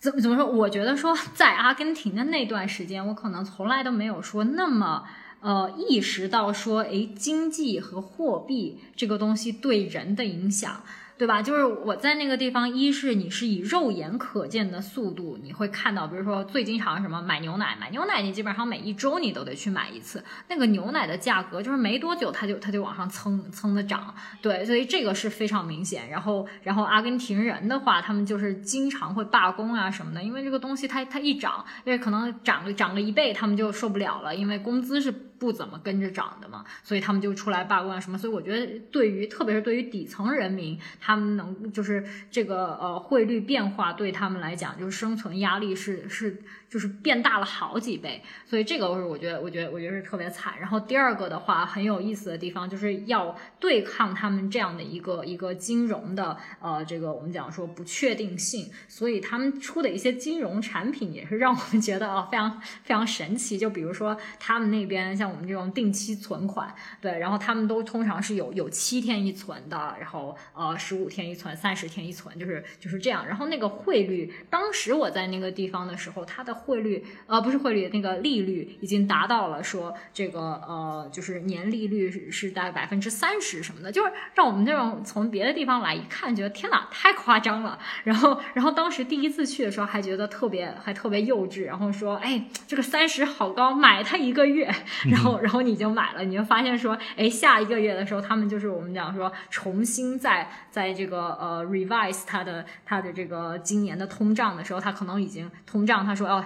怎么怎么说？我觉得说在阿根廷的那段时间，我可能从来都没有说那么。呃，意识到说，哎，经济和货币这个东西对人的影响，对吧？就是我在那个地方，一是你是以肉眼可见的速度，你会看到，比如说最经常什么买牛奶，买牛奶你基本上每一周你都得去买一次，那个牛奶的价格就是没多久它就它就往上蹭蹭的涨，对，所以这个是非常明显。然后然后阿根廷人的话，他们就是经常会罢工啊什么的，因为这个东西它它一涨，因为可能涨了涨了一倍，他们就受不了了，因为工资是不怎么跟着涨的嘛，所以他们就出来罢工啊什么。所以我觉得对于特别是对于底层人民。他们能就是这个呃汇率变化对他们来讲就是生存压力是是就是变大了好几倍，所以这个是我觉得我觉得我觉得是特别惨。然后第二个的话很有意思的地方就是要对抗他们这样的一个一个金融的呃这个我们讲说不确定性，所以他们出的一些金融产品也是让我们觉得啊非常非常神奇。就比如说他们那边像像我们这种定期存款，对，然后他们都通常是有有七天一存的，然后呃十五天一存，三十天一存，就是就是这样。然后那个汇率，当时我在那个地方的时候，它的汇率呃不是汇率，那个利率已经达到了说这个呃就是年利率是是大概百分之三十什么的，就是让我们这种从别的地方来一看，觉得天哪，太夸张了。然后然后当时第一次去的时候还觉得特别还特别幼稚，然后说哎这个三十好高，买它一个月。然后然后你就买了，你就发现说哎下一个月的时候，他们就是我们讲说重新在在这个呃 revise 它的它的这个今年的通胀的时候，它可能已经通胀，他说哦，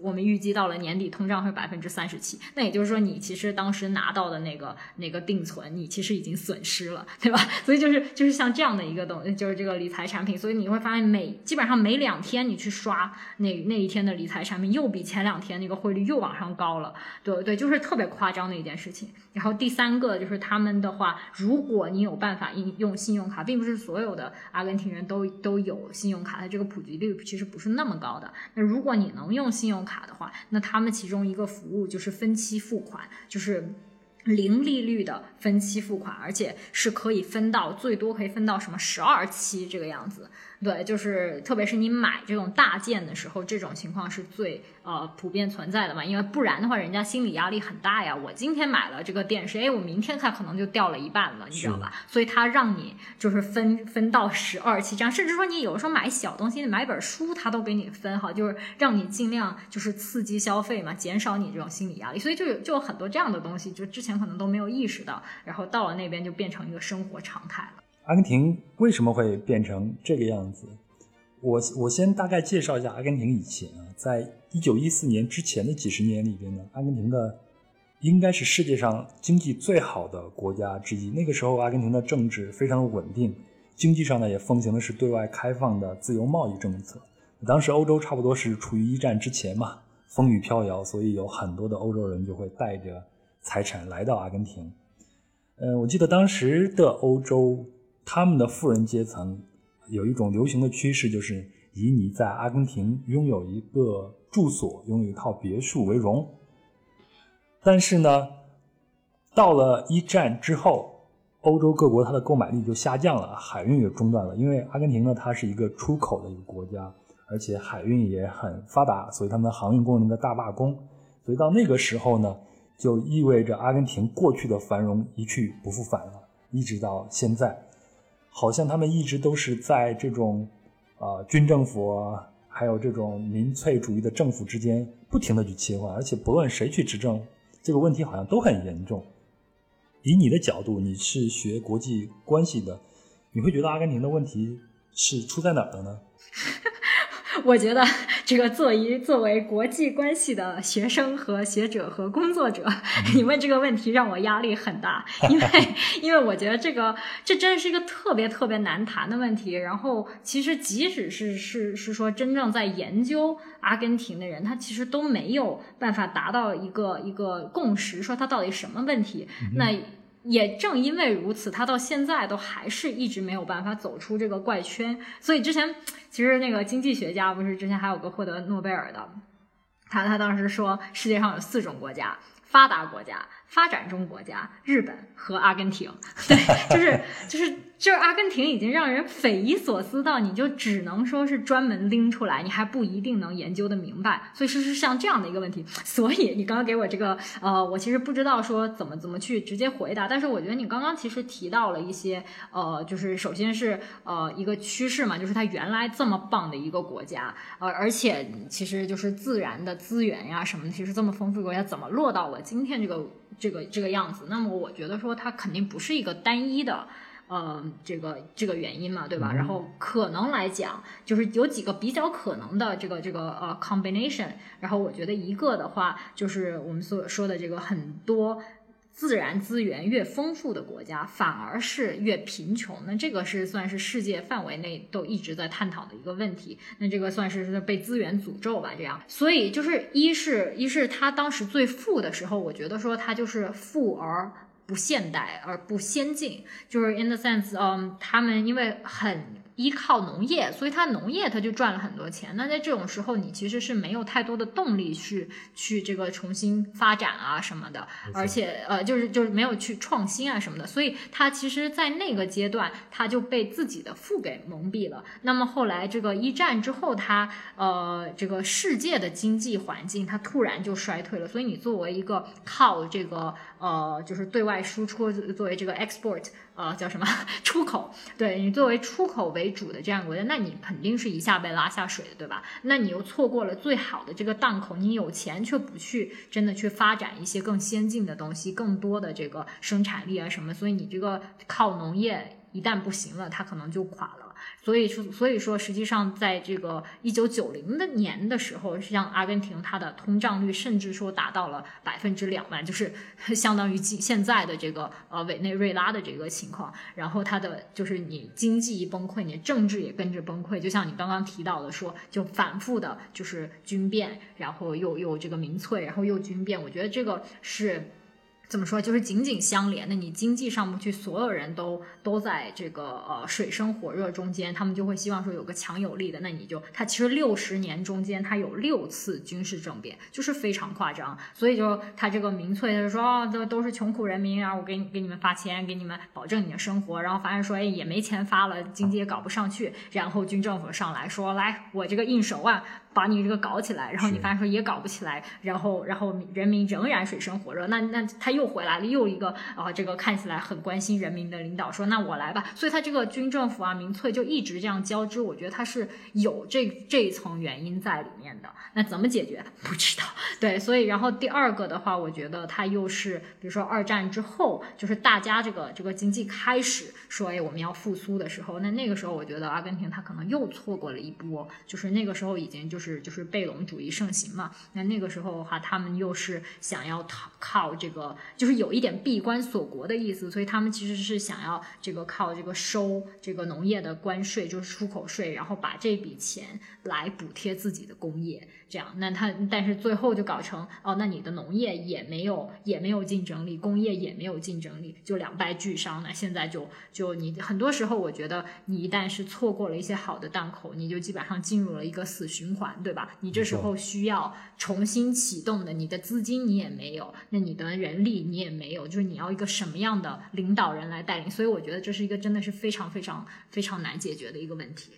我们预计到了年底通胀会百分之三十七，那也就是说你其实当时拿到的那个那个定存，你其实已经损失了，对吧？(laughs) 所以就是就是像这样的一个东，就是这个理财产品，所以你会发现每基本上每两天你去刷那那一天的理财产品，又比前两天那个汇率又往上高了，对对，就是特别夸张的一件事情。然后第三个就是他们的话，如果你有办法应用信用卡，并不是所有的阿根廷人都都有信用卡，它这个普及率其实不是那么高的。那如果你能用信用卡的话，那他们其中一个服务就是分期付款，就是零利率的分期付款，而且是可以分到最多可以分到什么十二期这个样子。对，就是特别是你买这种大件的时候，这种情况是最呃普遍存在的嘛。因为不然的话，人家心理压力很大呀。我今天买了这个电视，哎，我明天它可能就掉了一半了，你知道吧？所以它让你就是分分到十二期这样，甚至说你有时候买小东西，你买本书，它都给你分好，就是让你尽量就是刺激消费嘛，减少你这种心理压力。所以就有就有很多这样的东西，就之前可能都没有意识到，然后到了那边就变成一个生活常态了。阿根廷为什么会变成这个样子？我我先大概介绍一下阿根廷以前啊，在一九一四年之前的几十年里边呢，阿根廷的应该是世界上经济最好的国家之一。那个时候，阿根廷的政治非常稳定，经济上呢也奉行的是对外开放的自由贸易政策。当时欧洲差不多是处于一战之前嘛，风雨飘摇，所以有很多的欧洲人就会带着财产来到阿根廷。嗯，我记得当时的欧洲。他们的富人阶层有一种流行的趋势，就是以你在阿根廷拥有一个住所、拥有一套别墅为荣。但是呢，到了一战之后，欧洲各国它的购买力就下降了，海运也中断了。因为阿根廷呢，它是一个出口的一个国家，而且海运也很发达，所以他们的航运工人的大罢工。所以到那个时候呢，就意味着阿根廷过去的繁荣一去不复返了，一直到现在。好像他们一直都是在这种，啊军政府还有这种民粹主义的政府之间不停的去切换，而且不论谁去执政，这个问题好像都很严重。以你的角度，你是学国际关系的，你会觉得阿根廷的问题是出在哪儿的呢？(laughs) 我觉得 (laughs) 这个作为作为国际关系的学生和学者和工作者，(laughs) 你问这个问题让我压力很大，因为 (laughs) 因为我觉得这个这真的是一个特别特别难谈的问题。然后其实即使是是是说真正在研究阿根廷的人，他其实都没有办法达到一个一个共识，说他到底什么问题。那。也正因为如此，他到现在都还是一直没有办法走出这个怪圈。所以之前其实那个经济学家不是之前还有个获得诺贝尔的，他他当时说世界上有四种国家：发达国家、发展中国家日本和阿根廷，(laughs) 对，就是就是就是阿根廷已经让人匪夷所思到，你就只能说是专门拎出来，你还不一定能研究的明白。所以是是像这样的一个问题，所以你刚刚给我这个呃，我其实不知道说怎么怎么去直接回答，但是我觉得你刚刚其实提到了一些呃，就是首先是呃一个趋势嘛，就是它原来这么棒的一个国家，呃，而且其实就是自然的资源呀什么，其实这么丰富的国家怎么落到了今天这个。这个这个样子，那么我觉得说它肯定不是一个单一的，呃，这个这个原因嘛，对吧？然后可能来讲，就是有几个比较可能的这个这个呃 combination。然后我觉得一个的话，就是我们所说的这个很多。自然资源越丰富的国家，反而是越贫穷。那这个是算是世界范围内都一直在探讨的一个问题。那这个算是是被资源诅咒吧？这样，所以就是一是，一是他当时最富的时候，我觉得说他就是富而不现代而不先进，就是 in the sense，嗯，他们因为很。依靠农业，所以它农业它就赚了很多钱。那在这种时候，你其实是没有太多的动力去去这个重新发展啊什么的，而且呃就是就是没有去创新啊什么的。所以它其实，在那个阶段，它就被自己的富给蒙蔽了。那么后来这个一战之后，它呃这个世界的经济环境它突然就衰退了。所以你作为一个靠这个呃就是对外输出作为这个 export。呃，叫什么 (laughs) 出口？对你作为出口为主的这样国家，那你肯定是一下被拉下水的，对吧？那你又错过了最好的这个档口，你有钱却不去真的去发展一些更先进的东西，更多的这个生产力啊什么，所以你这个靠农业一旦不行了，它可能就垮了。所以说，所以说，实际上，在这个一九九零的年的时候，像阿根廷，它的通胀率甚至说达到了百分之两万，就是 (laughs) 相当于现现在的这个呃委内瑞拉的这个情况。然后它的就是你经济一崩溃，你政治也跟着崩溃。就像你刚刚提到的，说就反复的就是军变，然后又又这个民粹，然后又军变。我觉得这个是。怎么说？就是紧紧相连的，你经济上不去，所有人都都在这个呃水深火热中间，他们就会希望说有个强有力的，那你就他其实六十年中间他有六次军事政变，就是非常夸张，所以就他这个民粹就说啊，都都是穷苦人民啊，我给你给你们发钱，给你们保证你的生活，然后发现说哎也没钱发了，经济也搞不上去，然后军政府上来说来我这个硬手啊。把你这个搞起来，然后你发现说也搞不起来，然后然后人民仍然水深火热，那那他又回来了，又一个啊这个看起来很关心人民的领导说那我来吧，所以他这个军政府啊民粹就一直这样交织，我觉得他是有这这一层原因在里面的。那怎么解决？不知道。对，所以然后第二个的话，我觉得他又是比如说二战之后，就是大家这个这个经济开始说哎我们要复苏的时候，那那个时候我觉得阿根廷他可能又错过了一波，就是那个时候已经就是。是就是贝隆主义盛行嘛？那那个时候的话，他们又是想要讨靠这个，就是有一点闭关锁国的意思，所以他们其实是想要这个靠这个收这个农业的关税，就是出口税，然后把这笔钱来补贴自己的工业。这样，那他但是最后就搞成哦，那你的农业也没有也没有竞争力，工业也没有竞争力，就两败俱伤。那现在就就你很多时候，我觉得你一旦是错过了一些好的档口，你就基本上进入了一个死循环，对吧？你这时候需要重新启动的，你的资金你也没有，那你的人力你也没有，就是你要一个什么样的领导人来带领？所以我觉得这是一个真的是非常非常非常难解决的一个问题。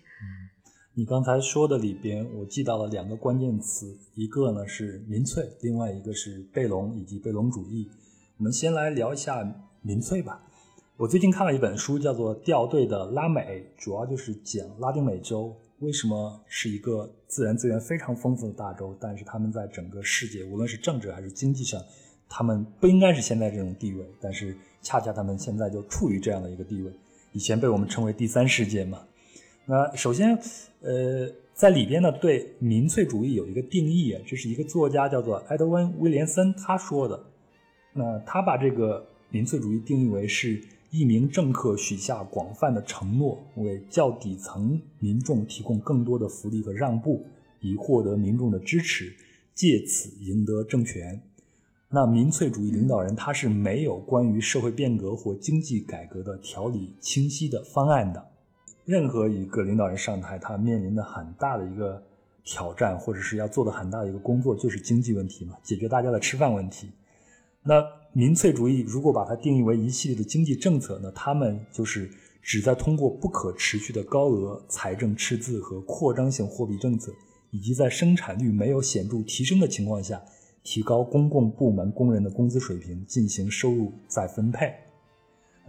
你刚才说的里边，我记到了两个关键词，一个呢是民粹，另外一个是贝隆以及贝隆主义。我们先来聊一下民粹吧。我最近看了一本书，叫做《掉队的拉美》，主要就是讲拉丁美洲为什么是一个自然资源非常丰富的大洲，但是他们在整个世界，无论是政治还是经济上，他们不应该是现在这种地位，但是恰恰他们现在就处于这样的一个地位。以前被我们称为第三世界嘛。那首先，呃，在里边呢，对民粹主义有一个定义啊，这是一个作家叫做埃德温·威廉森他说的。那他把这个民粹主义定义为是一名政客许下广泛的承诺，为较底层民众提供更多的福利和让步，以获得民众的支持，借此赢得政权。那民粹主义领导人他是没有关于社会变革或经济改革的条理清晰的方案的。任何一个领导人上台，他面临的很大的一个挑战，或者是要做的很大的一个工作，就是经济问题嘛，解决大家的吃饭问题。那民粹主义如果把它定义为一系列的经济政策，那他们就是旨在通过不可持续的高额财政赤字和扩张性货币政策，以及在生产率没有显著提升的情况下，提高公共部门工人的工资水平，进行收入再分配。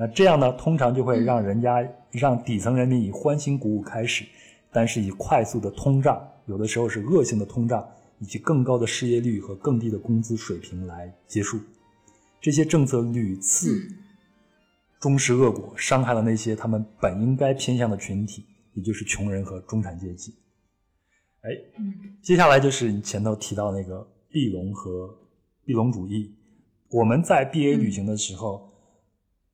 那这样呢，通常就会让人家让底层人民以欢欣鼓舞开始，但是以快速的通胀，有的时候是恶性的通胀，以及更高的失业率和更低的工资水平来结束。这些政策屡次终是恶果，伤害了那些他们本应该偏向的群体，也就是穷人和中产阶级。哎，接下来就是你前头提到那个毕龙和毕龙主义。我们在 BA 旅行的时候。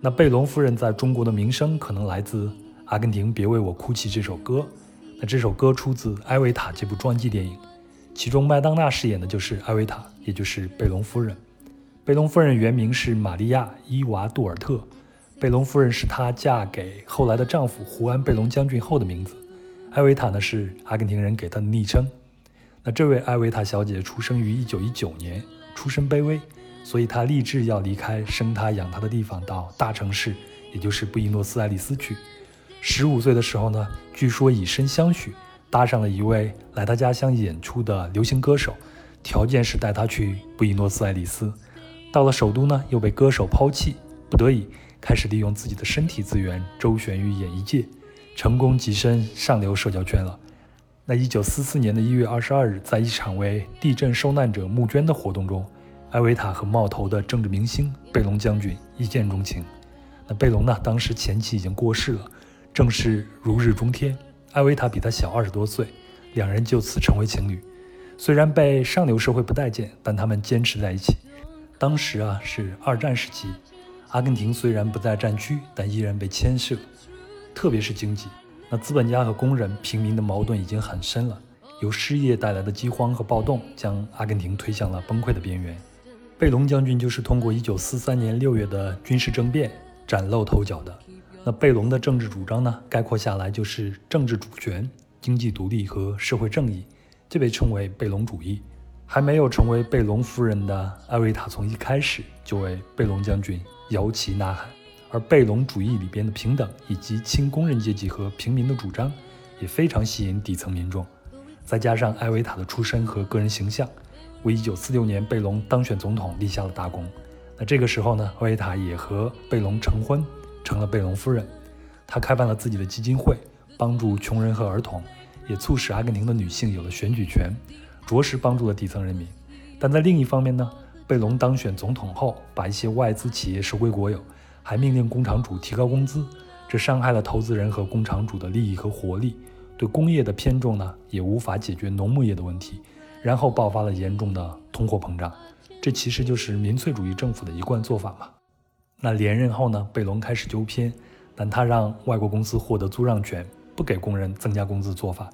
那贝隆夫人在中国的名声可能来自《阿根廷别为我哭泣》这首歌。那这首歌出自《艾维塔》这部传记电影，其中麦当娜饰演的就是艾维塔，也就是贝隆夫人。贝隆夫人原名是玛利亚·伊娃·杜尔特，贝隆夫人是她嫁给后来的丈夫胡安·贝隆将军后的名字。艾维塔呢是阿根廷人给她的昵称。那这位艾维塔小姐出生于1919年，出身卑微。所以他立志要离开生他养他的地方，到大城市，也就是布宜诺斯艾利斯去。十五岁的时候呢，据说以身相许，搭上了一位来他家乡演出的流行歌手，条件是带他去布宜诺斯艾利斯。到了首都呢，又被歌手抛弃，不得已开始利用自己的身体资源周旋于演艺界，成功跻身上流社交圈了。那一九四四年的一月二十二日，在一场为地震受难者募捐的活动中。艾维塔和冒头的政治明星贝隆将军一见钟情。那贝隆呢？当时前妻已经过世了，正是如日中天。艾维塔比他小二十多岁，两人就此成为情侣。虽然被上流社会不待见，但他们坚持在一起。当时啊，是二战时期，阿根廷虽然不在战区，但依然被牵涉，特别是经济。那资本家和工人、平民的矛盾已经很深了。由失业带来的饥荒和暴动，将阿根廷推向了崩溃的边缘。贝隆将军就是通过1943年6月的军事政变崭露头角的。那贝隆的政治主张呢？概括下来就是政治主权、经济独立和社会正义，这被称为贝隆主义。还没有成为贝隆夫人的艾维塔，从一开始就为贝隆将军摇旗呐喊。而贝隆主义里边的平等以及亲工人阶级和平民的主张，也非常吸引底层民众。再加上艾维塔的出身和个人形象。为一九四六年贝隆当选总统立下了大功。那这个时候呢，维塔也和贝隆成婚，成了贝隆夫人。她开办了自己的基金会，帮助穷人和儿童，也促使阿根廷的女性有了选举权，着实帮助了底层人民。但在另一方面呢，贝隆当选总统后，把一些外资企业收归国有，还命令工厂主提高工资，这伤害了投资人和工厂主的利益和活力。对工业的偏重呢，也无法解决农牧业的问题。然后爆发了严重的通货膨胀，这其实就是民粹主义政府的一贯做法嘛。那连任后呢，贝隆开始纠偏，但他让外国公司获得租让权，不给工人增加工资做法，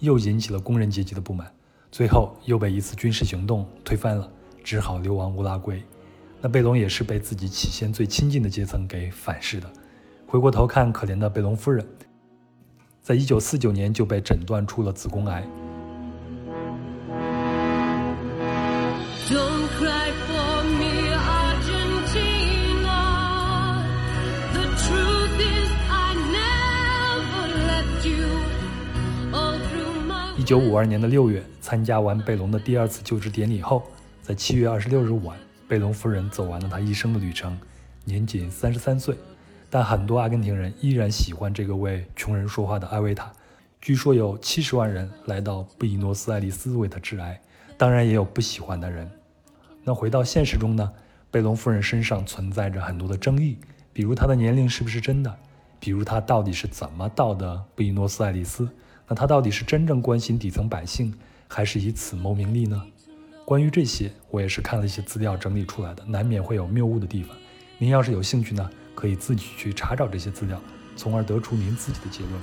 又引起了工人阶级的不满，最后又被一次军事行动推翻了，只好流亡乌拉圭。那贝隆也是被自己起先最亲近的阶层给反噬的。回过头看，可怜的贝隆夫人，在一九四九年就被诊断出了子宫癌。一九五二年的六月，参加完贝隆的第二次就职典礼后，在七月二十六日晚，贝隆夫人走完了她一生的旅程，年仅三十三岁。但很多阿根廷人依然喜欢这个为穷人说话的艾维塔。据说有七十万人来到布宜诺斯艾利斯为她致哀，当然也有不喜欢的人。那回到现实中呢？贝隆夫人身上存在着很多的争议，比如她的年龄是不是真的？比如她到底是怎么到的布宜诺斯艾利斯？那她到底是真正关心底层百姓，还是以此谋名利呢？关于这些，我也是看了一些资料整理出来的，难免会有谬误的地方。您要是有兴趣呢，可以自己去查找这些资料，从而得出您自己的结论。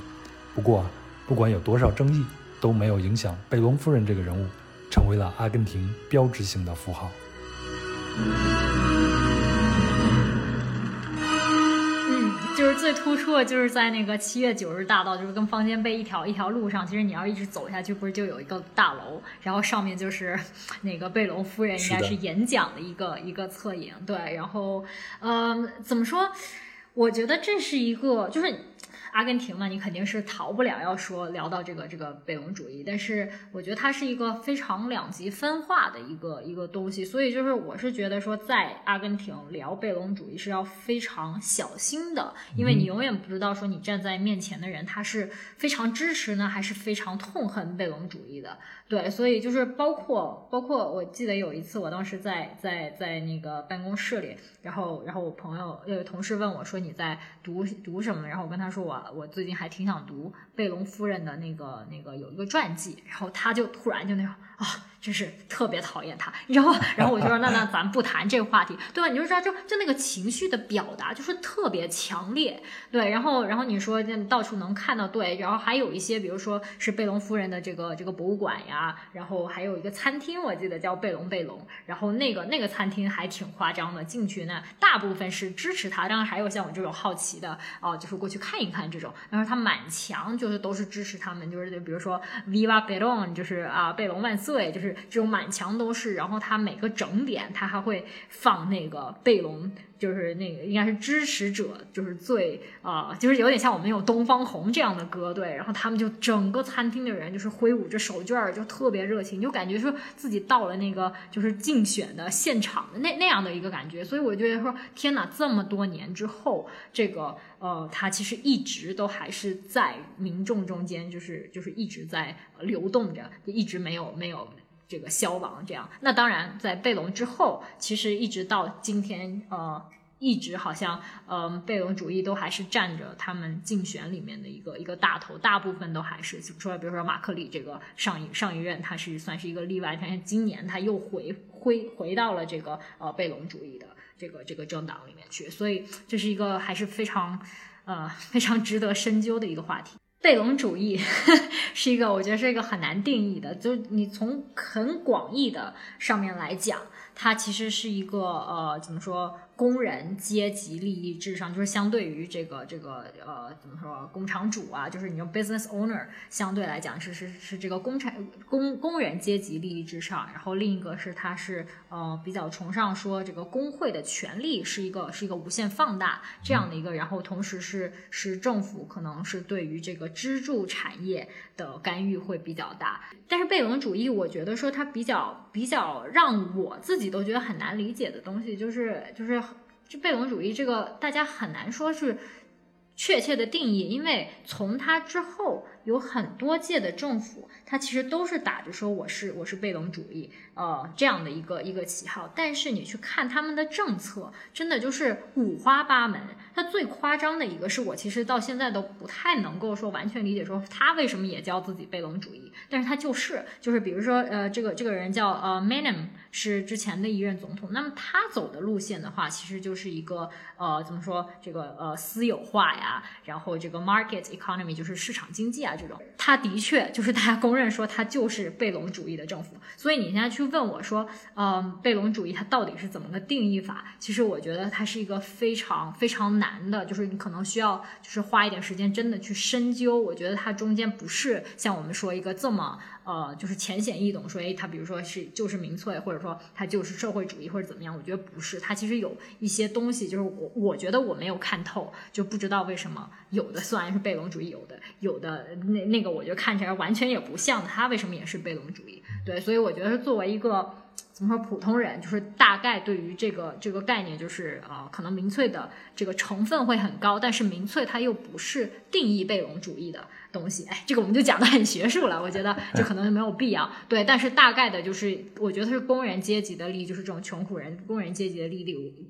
不过，不管有多少争议，都没有影响贝隆夫人这个人物成为了阿根廷标志性的符号。就是最突出的，就是在那个七月九日大道，就是跟方尖碑一条一条路上。其实你要一直走下去，不是就有一个大楼，然后上面就是 (laughs) 那个贝隆夫人应该是演讲的一个一个侧影。对，然后，嗯，怎么说？我觉得这是一个，就是。阿根廷嘛，你肯定是逃不了要说聊到这个这个贝隆主义，但是我觉得它是一个非常两极分化的一个一个东西，所以就是我是觉得说在阿根廷聊贝隆主义是要非常小心的，因为你永远不知道说你站在面前的人他是非常支持呢，还是非常痛恨贝隆主义的。对，所以就是包括包括，我记得有一次，我当时在在在那个办公室里，然后然后我朋友呃同事问我说你在读读什么？然后我跟他说我我最近还挺想读贝隆夫人的那个那个有一个传记，然后他就突然就那种啊。真是特别讨厌他，然后，然后我就说，那那咱不谈这个话题，对吧？你就知道，就就那个情绪的表达就是特别强烈，对。然后，然后你说到处能看到，对。然后还有一些，比如说是贝隆夫人的这个这个博物馆呀，然后还有一个餐厅，我记得叫贝隆贝隆。然后那个那个餐厅还挺夸张的，进去呢，大部分是支持他，当然还有像我这种好奇的哦，就是过去看一看这种。然后他满墙就是都是支持他们，就是就比如说 Viva Belon，就是啊贝隆万斯岁，就是。这种满墙都是，然后它每个整点，它还会放那个贝隆。就是那个应该是支持者，就是最啊，就是有点像我们有东方红这样的歌队，然后他们就整个餐厅的人就是挥舞着手绢儿，就特别热情，就感觉说自己到了那个就是竞选的现场的那那样的一个感觉。所以我觉得说，天哪，这么多年之后，这个呃，他其实一直都还是在民众中间，就是就是一直在流动着，就一直没有没有。这个消亡，这样，那当然，在贝隆之后，其实一直到今天，呃，一直好像，嗯，贝隆主义都还是占着他们竞选里面的一个一个大头，大部分都还是，说，比如说马克里这个上一上一任，他是算是一个例外，但是今年他又回回回到了这个呃贝隆主义的这个这个政党里面去，所以这是一个还是非常呃非常值得深究的一个话题。贝隆主义 (laughs) 是一个，我觉得是一个很难定义的，就你从很广义的上面来讲，它其实是一个呃，怎么说？工人阶级利益至上，就是相对于这个这个呃怎么说工厂主啊，就是你用 business owner 相对来讲是是是这个工产工工人阶级利益至上，然后另一个是它是呃比较崇尚说这个工会的权利是一个是一个无限放大这样的一个，然后同时是是政府可能是对于这个支柱产业的干预会比较大，但是贝隆主义我觉得说它比较比较让我自己都觉得很难理解的东西就是就是。这贝隆主义，这个大家很难说是确切的定义，因为从他之后有很多届的政府，它其实都是打着说我是我是贝隆主义。呃，这样的一个一个旗号，但是你去看他们的政策，真的就是五花八门。它最夸张的一个是我其实到现在都不太能够说完全理解，说他为什么也叫自己贝隆主义，但是他就是就是比如说呃，这个这个人叫呃 Menem，是之前的一任总统，那么他走的路线的话，其实就是一个呃怎么说这个呃私有化呀，然后这个 market economy 就是市场经济啊这种，他的确就是大家公认说他就是贝隆主义的政府，所以你现在去。问我说，嗯，贝隆主义它到底是怎么个定义法？其实我觉得它是一个非常非常难的，就是你可能需要就是花一点时间真的去深究。我觉得它中间不是像我们说一个这么。呃，就是浅显易懂，说，哎，他比如说是就是民粹，或者说他就是社会主义，或者怎么样？我觉得不是，他其实有一些东西，就是我我觉得我没有看透，就不知道为什么有的虽然是贝隆主义，有的有的那那个，我觉得看起来完全也不像他为什么也是贝隆主义？对，所以我觉得是作为一个怎么说普通人，就是大概对于这个这个概念，就是呃，可能民粹的这个成分会很高，但是民粹它又不是定义贝隆主义的。东西，哎，这个我们就讲的很学术了，我觉得这可能没有必要。对，但是大概的就是，我觉得是工人阶级的利益，就是这种穷苦人、工人阶级的利益，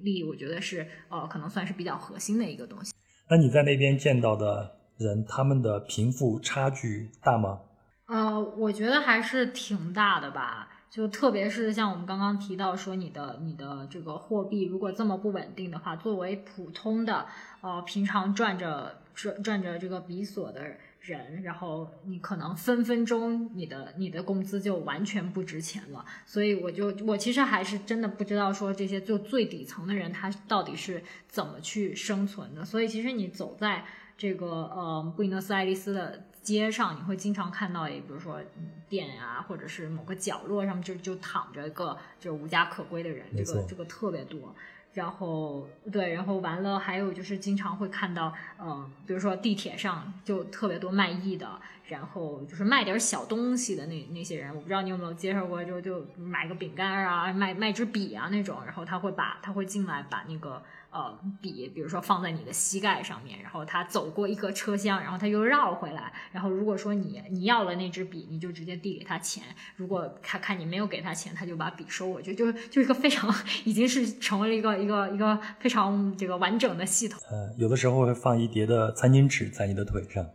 利益，我觉得是呃，可能算是比较核心的一个东西。那你在那边见到的人，他们的贫富差距大吗？呃，我觉得还是挺大的吧。就特别是像我们刚刚提到说，你的你的这个货币如果这么不稳定的话，作为普通的呃平常赚着赚赚着这个比索的人，然后你可能分分钟你的你的工资就完全不值钱了。所以我就我其实还是真的不知道说这些就最底层的人他到底是怎么去生存的。所以其实你走在这个呃布宜诺斯艾利斯的。街上你会经常看到，比如说店啊，或者是某个角落上面就就躺着一个就是无家可归的人，这个这个特别多。然后对，然后完了还有就是经常会看到，嗯，比如说地铁上就特别多卖艺的，然后就是卖点小东西的那那些人，我不知道你有没有接受过，就就买个饼干啊，卖卖支笔啊那种，然后他会把他会进来把那个。呃，笔，比如说放在你的膝盖上面，然后他走过一个车厢，然后他又绕回来，然后如果说你你要了那支笔，你就直接递给他钱；如果他看你没有给他钱，他就把笔收回去，就就一个非常 (laughs) 已经是成为了一个一个一个非常这个完整的系统。呃，有的时候会放一叠的餐巾纸在你的腿上。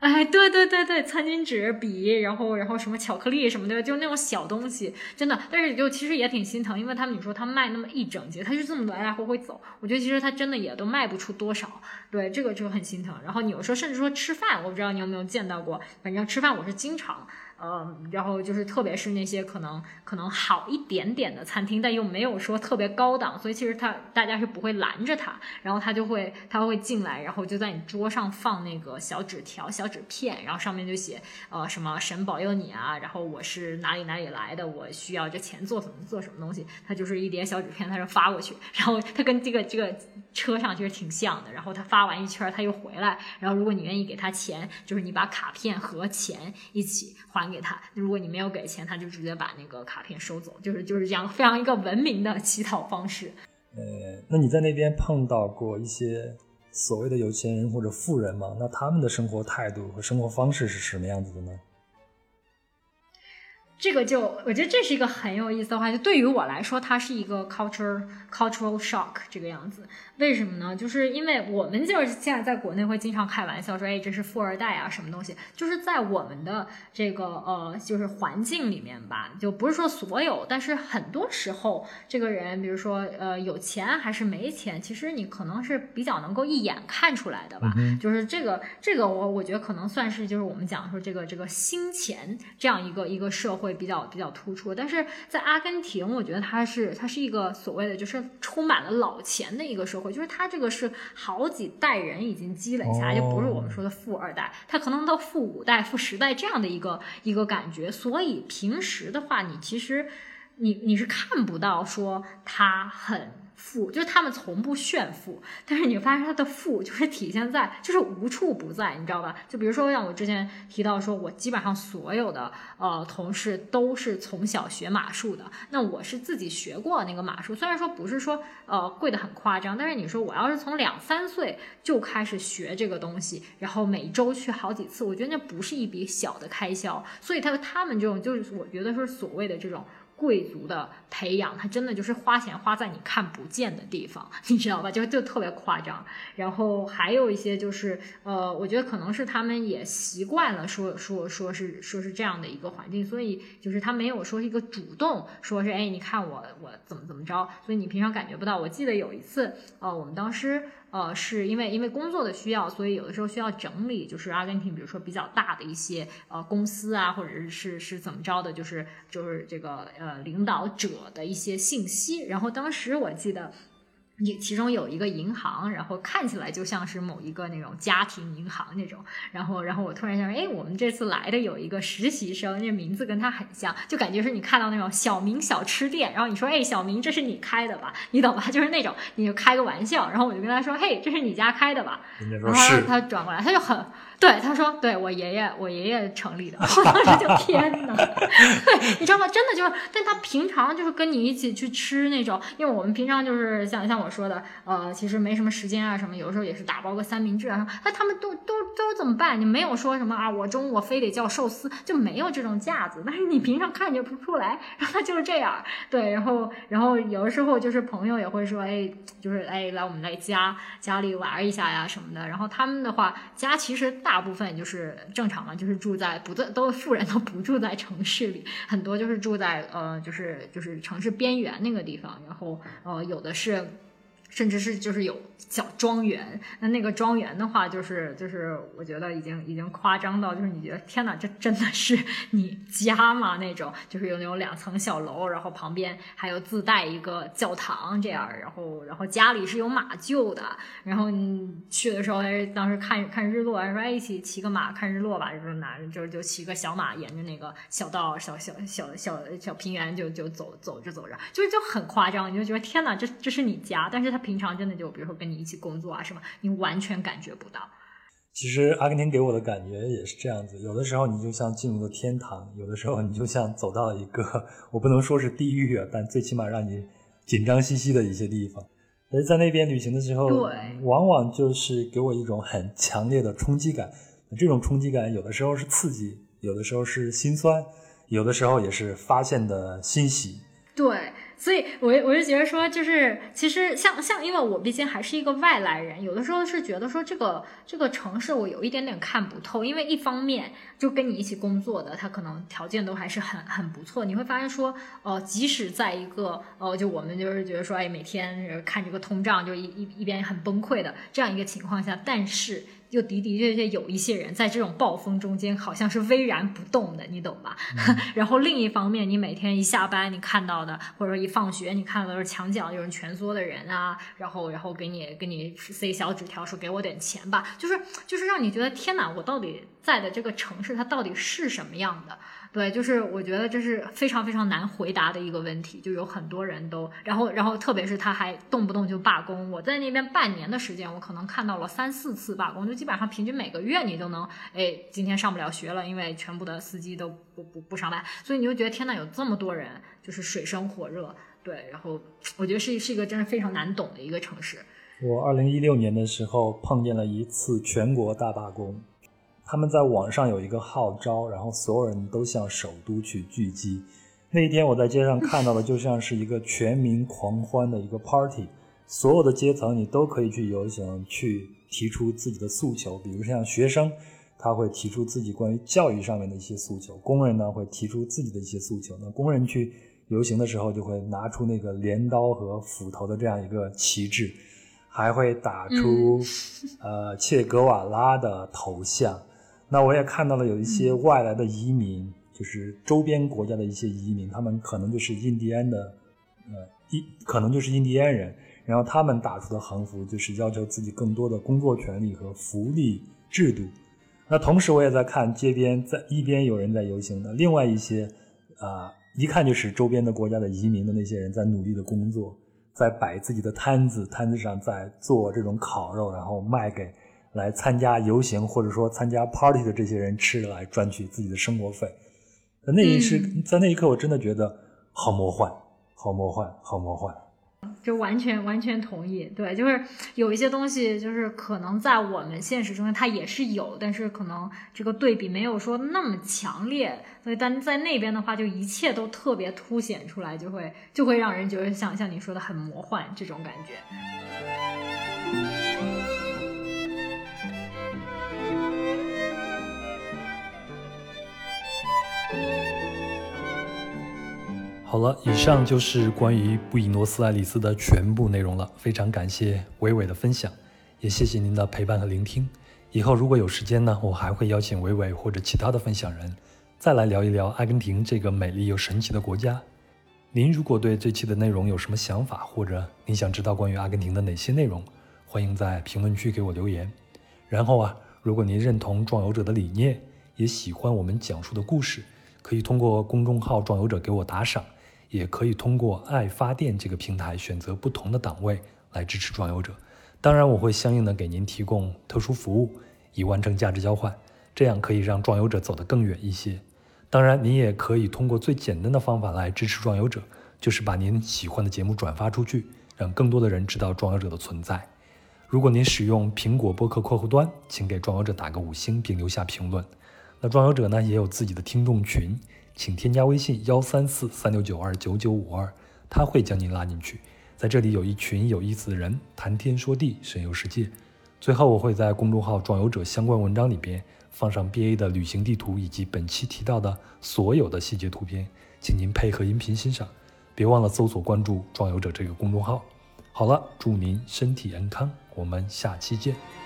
哎，对对对对，餐巾纸、笔，然后然后什么巧克力什么的，就那种小东西，真的。但是就其实也挺心疼，因为他们你说他卖那么一整节，他就这么来来回回走，我觉得其实他真的也都卖不出多少。对，这个就很心疼。然后你有时候甚至说吃饭，我不知道你有没有见到过，反正吃饭我是经常。嗯，然后就是特别是那些可能可能好一点点的餐厅，但又没有说特别高档，所以其实他大家是不会拦着他，然后他就会他会进来，然后就在你桌上放那个小纸条、小纸片，然后上面就写呃什么神保佑你啊，然后我是哪里哪里来的，我需要这钱做什么做什么东西，他就是一叠小纸片，他就发过去，然后他跟这个这个车上其实挺像的，然后他发完一圈他又回来，然后如果你愿意给他钱，就是你把卡片和钱一起还。给他，如果你没有给钱，他就直接把那个卡片收走，就是就是这样非常一个文明的乞讨方式。呃，那你在那边碰到过一些所谓的有钱人或者富人吗？那他们的生活态度和生活方式是什么样子的呢？这个就我觉得这是一个很有意思的话，就对于我来说，它是一个 culture cultural shock 这个样子。为什么呢？就是因为我们就是现在在国内会经常开玩笑说，哎，这是富二代啊，什么东西？就是在我们的这个呃，就是环境里面吧，就不是说所有，但是很多时候，这个人，比如说呃，有钱还是没钱，其实你可能是比较能够一眼看出来的吧。就是这个这个，我我觉得可能算是就是我们讲说这个这个新钱这样一个一个社会比较比较突出。但是在阿根廷，我觉得它是它是一个所谓的就是充满了老钱的一个社会。就是它这个是好几代人已经积累下来，就不是我们说的富二代，它可能到富五代、富十代这样的一个一个感觉。所以平时的话，你其实你你是看不到说他很。富就是他们从不炫富，但是你发现他的富就是体现在就是无处不在，你知道吧？就比如说像我之前提到说，我基本上所有的呃同事都是从小学马术的，那我是自己学过那个马术，虽然说不是说呃贵的很夸张，但是你说我要是从两三岁就开始学这个东西，然后每周去好几次，我觉得那不是一笔小的开销，所以他他们这种就是我觉得是所谓的这种。贵族的培养，他真的就是花钱花在你看不见的地方，(laughs) 你知道吧？就就特别夸张。然后还有一些就是，呃，我觉得可能是他们也习惯了说说说是说是这样的一个环境，所以就是他没有说一个主动说是哎，你看我我怎么怎么着，所以你平常感觉不到。我记得有一次，呃，我们当时。呃，是因为因为工作的需要，所以有的时候需要整理，就是阿根廷，比如说比较大的一些呃公司啊，或者是是怎么着的，就是就是这个呃领导者的一些信息。然后当时我记得。你其中有一个银行，然后看起来就像是某一个那种家庭银行那种，然后，然后我突然想，哎，我们这次来的有一个实习生，那名字跟他很像，就感觉是你看到那种小明小吃店，然后你说，哎，小明，这是你开的吧？你懂吧？(laughs) 就是那种，你就开个玩笑，然后我就跟他说，嘿，这是你家开的吧？然后他转过来，他就很。对，他说，对我爷爷，我爷爷成立的。(laughs) 我当时就天哪，(laughs) 对，你知道吗？真的就是，但他平常就是跟你一起去吃那种，因为我们平常就是像像我说的，呃，其实没什么时间啊什么，有时候也是打包个三明治啊。那他们都都都怎么办？你没有说什么啊？我中午我非得叫寿司，就没有这种架子。但是你平常看就不出来，然后他就是这样。对，然后然后有的时候就是朋友也会说，哎，就是哎，来我们来家家里玩一下呀什么的。然后他们的话，家其实大。大部分就是正常嘛，就是住在不在都富人都不住在城市里，很多就是住在呃就是就是城市边缘那个地方，然后呃有的是。甚至是就是有小庄园，那那个庄园的话，就是就是我觉得已经已经夸张到，就是你觉得天哪，这真的是你家吗？那种就是有那种两层小楼，然后旁边还有自带一个教堂这样，然后然后家里是有马厩的，然后你去的时候还是当时看看日落，说一起骑个马看日落吧，就是拿就就骑个小马沿着那个小道小小小小小平原就就走走着走着，就是就很夸张，你就觉得天哪，这这是你家，但是他。平常真的就比如说跟你一起工作啊什么，你完全感觉不到。其实阿根廷给我的感觉也是这样子，有的时候你就像进入了天堂，有的时候你就像走到了一个我不能说是地狱啊，但最起码让你紧张兮兮的一些地方。而在那边旅行的时候，往往就是给我一种很强烈的冲击感。这种冲击感有的时候是刺激，有的时候是心酸，有的时候也是发现的欣喜。对。所以，我我就觉得说，就是其实像像，因为我毕竟还是一个外来人，有的时候是觉得说，这个这个城市我有一点点看不透。因为一方面，就跟你一起工作的，他可能条件都还是很很不错。你会发现说，呃，即使在一个呃，就我们就是觉得说，哎，每天看这个通胀，就一一一边很崩溃的这样一个情况下，但是。就的的确确有一些人在这种暴风中间好像是巍然不动的，你懂吧？(laughs) 然后另一方面，你每天一下班，你看到的或者说一放学，你看到的是墙角有人蜷缩的人啊，然后然后给你给你塞小纸条说给我点钱吧，就是就是让你觉得天哪，我到底在的这个城市它到底是什么样的？对，就是我觉得这是非常非常难回答的一个问题，就有很多人都，然后然后特别是他还动不动就罢工。我在那边半年的时间，我可能看到了三四次罢工，就基本上平均每个月你都能，哎，今天上不了学了，因为全部的司机都不不不上班，所以你就觉得天呐，有这么多人就是水深火热，对，然后我觉得是是一个真是非常难懂的一个城市。我二零一六年的时候碰见了一次全国大罢工。他们在网上有一个号召，然后所有人都向首都去聚集。那一天我在街上看到的就像是一个全民狂欢的一个 party，所有的阶层你都可以去游行，去提出自己的诉求。比如像学生，他会提出自己关于教育上面的一些诉求；工人呢会提出自己的一些诉求。那工人去游行的时候，就会拿出那个镰刀和斧头的这样一个旗帜，还会打出呃切格瓦拉的头像。那我也看到了有一些外来的移民，就是周边国家的一些移民，他们可能就是印第安的，呃，一可能就是印第安人，然后他们打出的横幅就是要求自己更多的工作权利和福利制度。那同时我也在看街边，在一边有人在游行的，另外一些，啊，一看就是周边的国家的移民的那些人在努力的工作，在摆自己的摊子，摊子上在做这种烤肉，然后卖给。来参加游行或者说参加 party 的这些人吃来赚取自己的生活费，那一时在那一刻我真的觉得好魔幻，好魔幻，好魔幻。就完全完全同意，对，就是有一些东西，就是可能在我们现实中它也是有，但是可能这个对比没有说那么强烈，所以但在那边的话，就一切都特别凸显出来，就会就会让人觉得像像你说的很魔幻这种感觉。好了，以上就是关于布宜诺斯艾利斯的全部内容了。非常感谢伟伟的分享，也谢谢您的陪伴和聆听。以后如果有时间呢，我还会邀请伟伟或者其他的分享人，再来聊一聊阿根廷这个美丽又神奇的国家。您如果对这期的内容有什么想法，或者您想知道关于阿根廷的哪些内容，欢迎在评论区给我留言。然后啊，如果您认同壮游者的理念，也喜欢我们讲述的故事，可以通过公众号“壮游者”给我打赏。也可以通过爱发电这个平台选择不同的档位来支持壮游者，当然我会相应的给您提供特殊服务，以完成价值交换，这样可以让壮游者走得更远一些。当然，您也可以通过最简单的方法来支持壮游者，就是把您喜欢的节目转发出去，让更多的人知道壮游者的存在。如果您使用苹果播客客户端，请给壮游者打个五星并留下评论。那壮游者呢也有自己的听众群。请添加微信幺三四三六九二九九五二，他会将您拉进去。在这里有一群有意思的人谈天说地，神游世界。最后，我会在公众号“壮游者”相关文章里边放上 BA 的旅行地图以及本期提到的所有的细节图片，请您配合音频欣赏。别忘了搜索关注“壮游者”这个公众号。好了，祝您身体安康，我们下期见。